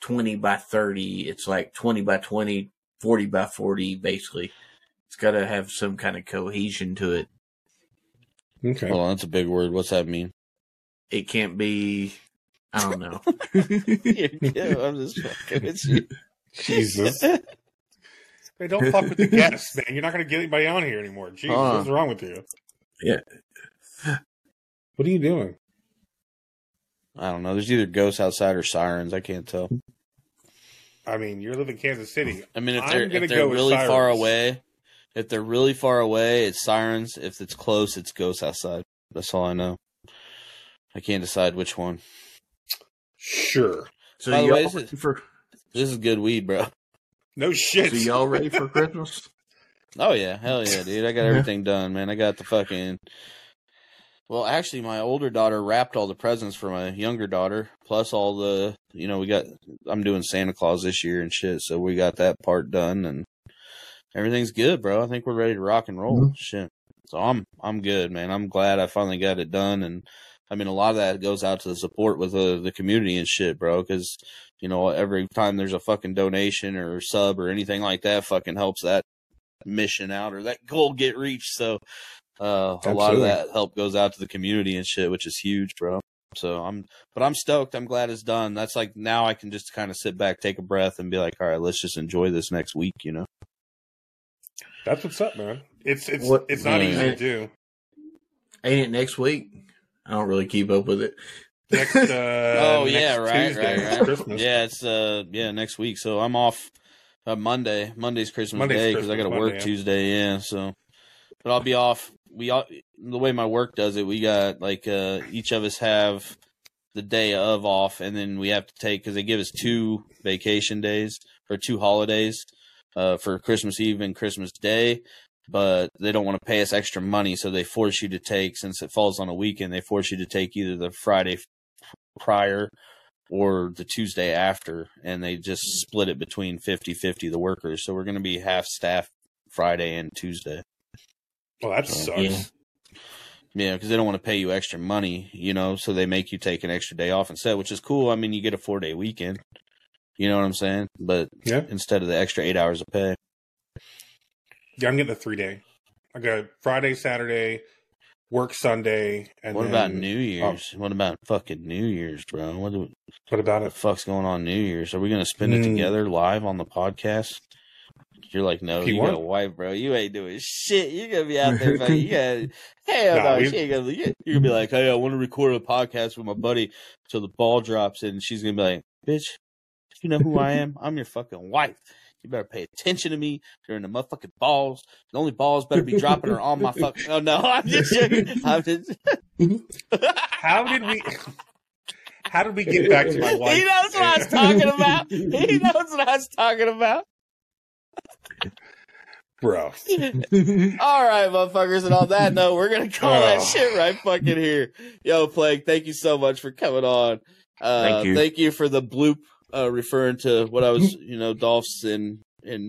Speaker 2: 20 by 30. It's like 20 by 20, 40 by 40, basically. It's got to have some kind of cohesion to it.
Speaker 3: Okay.
Speaker 1: Hold on, that's a big word. What's that mean?
Speaker 2: It can't be, I don't know.
Speaker 1: yeah, I'm just fucking with you.
Speaker 3: Jesus. Hey, don't fuck with the guests, man. You're not going to get anybody on here anymore. Jesus,
Speaker 2: Uh.
Speaker 3: what's wrong with you?
Speaker 2: Yeah.
Speaker 3: What are you doing?
Speaker 1: I don't know. There's either ghosts outside or sirens. I can't tell.
Speaker 3: I mean, you live in Kansas City.
Speaker 1: I mean, if they're if they're
Speaker 3: go
Speaker 1: really far away, if they're really far away, it's sirens. If it's close, it's ghosts outside. That's all I know. I can't decide which one.
Speaker 3: Sure.
Speaker 2: So
Speaker 1: By the
Speaker 2: y'all
Speaker 1: way, this is-
Speaker 2: for
Speaker 1: This is good weed, bro.
Speaker 3: No shit.
Speaker 2: so y'all ready for Christmas?
Speaker 1: Oh yeah, hell yeah, dude! I got everything done, man. I got the fucking. Well, actually, my older daughter wrapped all the presents for my younger daughter, plus all the, you know, we got. I'm doing Santa Claus this year and shit, so we got that part done, and everything's good, bro. I think we're ready to rock and roll. Shit, so I'm I'm good, man. I'm glad I finally got it done, and I mean, a lot of that goes out to the support with the the community and shit, bro, because you know every time there's a fucking donation or sub or anything like that, fucking helps that mission out or that goal get reached. So uh, a lot of that help goes out to the community and shit, which is huge, bro. So I'm, but I'm stoked. I'm glad it's done. That's like now I can just kind of sit back, take a breath, and be like, all right, let's just enjoy this next week, you know?
Speaker 3: That's what's up, man. It's it's
Speaker 2: What-
Speaker 3: it's not
Speaker 1: Yeah.
Speaker 3: easy to do.
Speaker 2: Ain't it next week? I don't really keep up with it.
Speaker 3: Next, uh,
Speaker 1: oh
Speaker 3: next
Speaker 1: yeah, right,
Speaker 3: Tuesday
Speaker 1: right, right.
Speaker 3: Christmas.
Speaker 1: Yeah, it's uh, yeah, next week. So I'm off uh, Monday. Monday's Christmas
Speaker 3: Monday's
Speaker 1: Day because I got to work
Speaker 3: yeah.
Speaker 1: Tuesday. Yeah, so but I'll be off. We all the way my work does it. We got like uh, each of us have the day of off, and then we have to take because they give us two vacation days or two holidays uh, for Christmas Eve and Christmas Day. But they don't want to pay us extra money, so they force you to take since it falls on a weekend. They force you to take either the Friday prior or the Tuesday after, and they just split it between 50 50 the workers. So we're going to be half staff Friday and Tuesday.
Speaker 3: Well, that
Speaker 1: So,
Speaker 3: sucks.
Speaker 2: yeah.
Speaker 1: Yeah, because they don't want to pay you extra money, you know, so they make you take an extra day off instead, which is cool. I mean, you get a four day weekend. You know what I'm saying? But
Speaker 3: Yeah.
Speaker 1: instead of the extra eight hours of pay.
Speaker 3: Yeah, I'm getting a three day. I got Friday, Saturday, work Sunday, and
Speaker 1: what
Speaker 3: then-
Speaker 1: about New Year's? What about fucking New Year's, bro? What the,
Speaker 3: What about
Speaker 1: the
Speaker 3: it?
Speaker 1: fuck's going on New Year's? Are we going to spend it
Speaker 3: Mm.
Speaker 1: together live on the podcast? You're like, no,
Speaker 3: you
Speaker 1: got a wife, bro. You ain't doing shit. You're gonna be out there, fucking, you got hell
Speaker 3: Nah,
Speaker 1: no.
Speaker 3: we-
Speaker 1: She ain't gonna. You're gonna be like, hey, I want to record a podcast with my buddy till the ball drops, and she's gonna be like, bitch, you know who I am? I'm your fucking wife. You better pay attention to me during the motherfucking balls. The only balls better be dropping are on my fucking. Oh no, I'm just joking. I'm just.
Speaker 3: How did we? How did we get back to my wife?
Speaker 1: He knows what I was talking about. He knows what I was talking about.
Speaker 3: bro.
Speaker 1: All right, motherfuckers. And on that note, we're gonna call that
Speaker 3: Oh.
Speaker 1: shit right fucking here. Yo, Plague, thank you so much for coming on. Uh,
Speaker 2: Thank you.
Speaker 1: Thank you for the bloop uh, referring to what I was, you know, Dolphs and and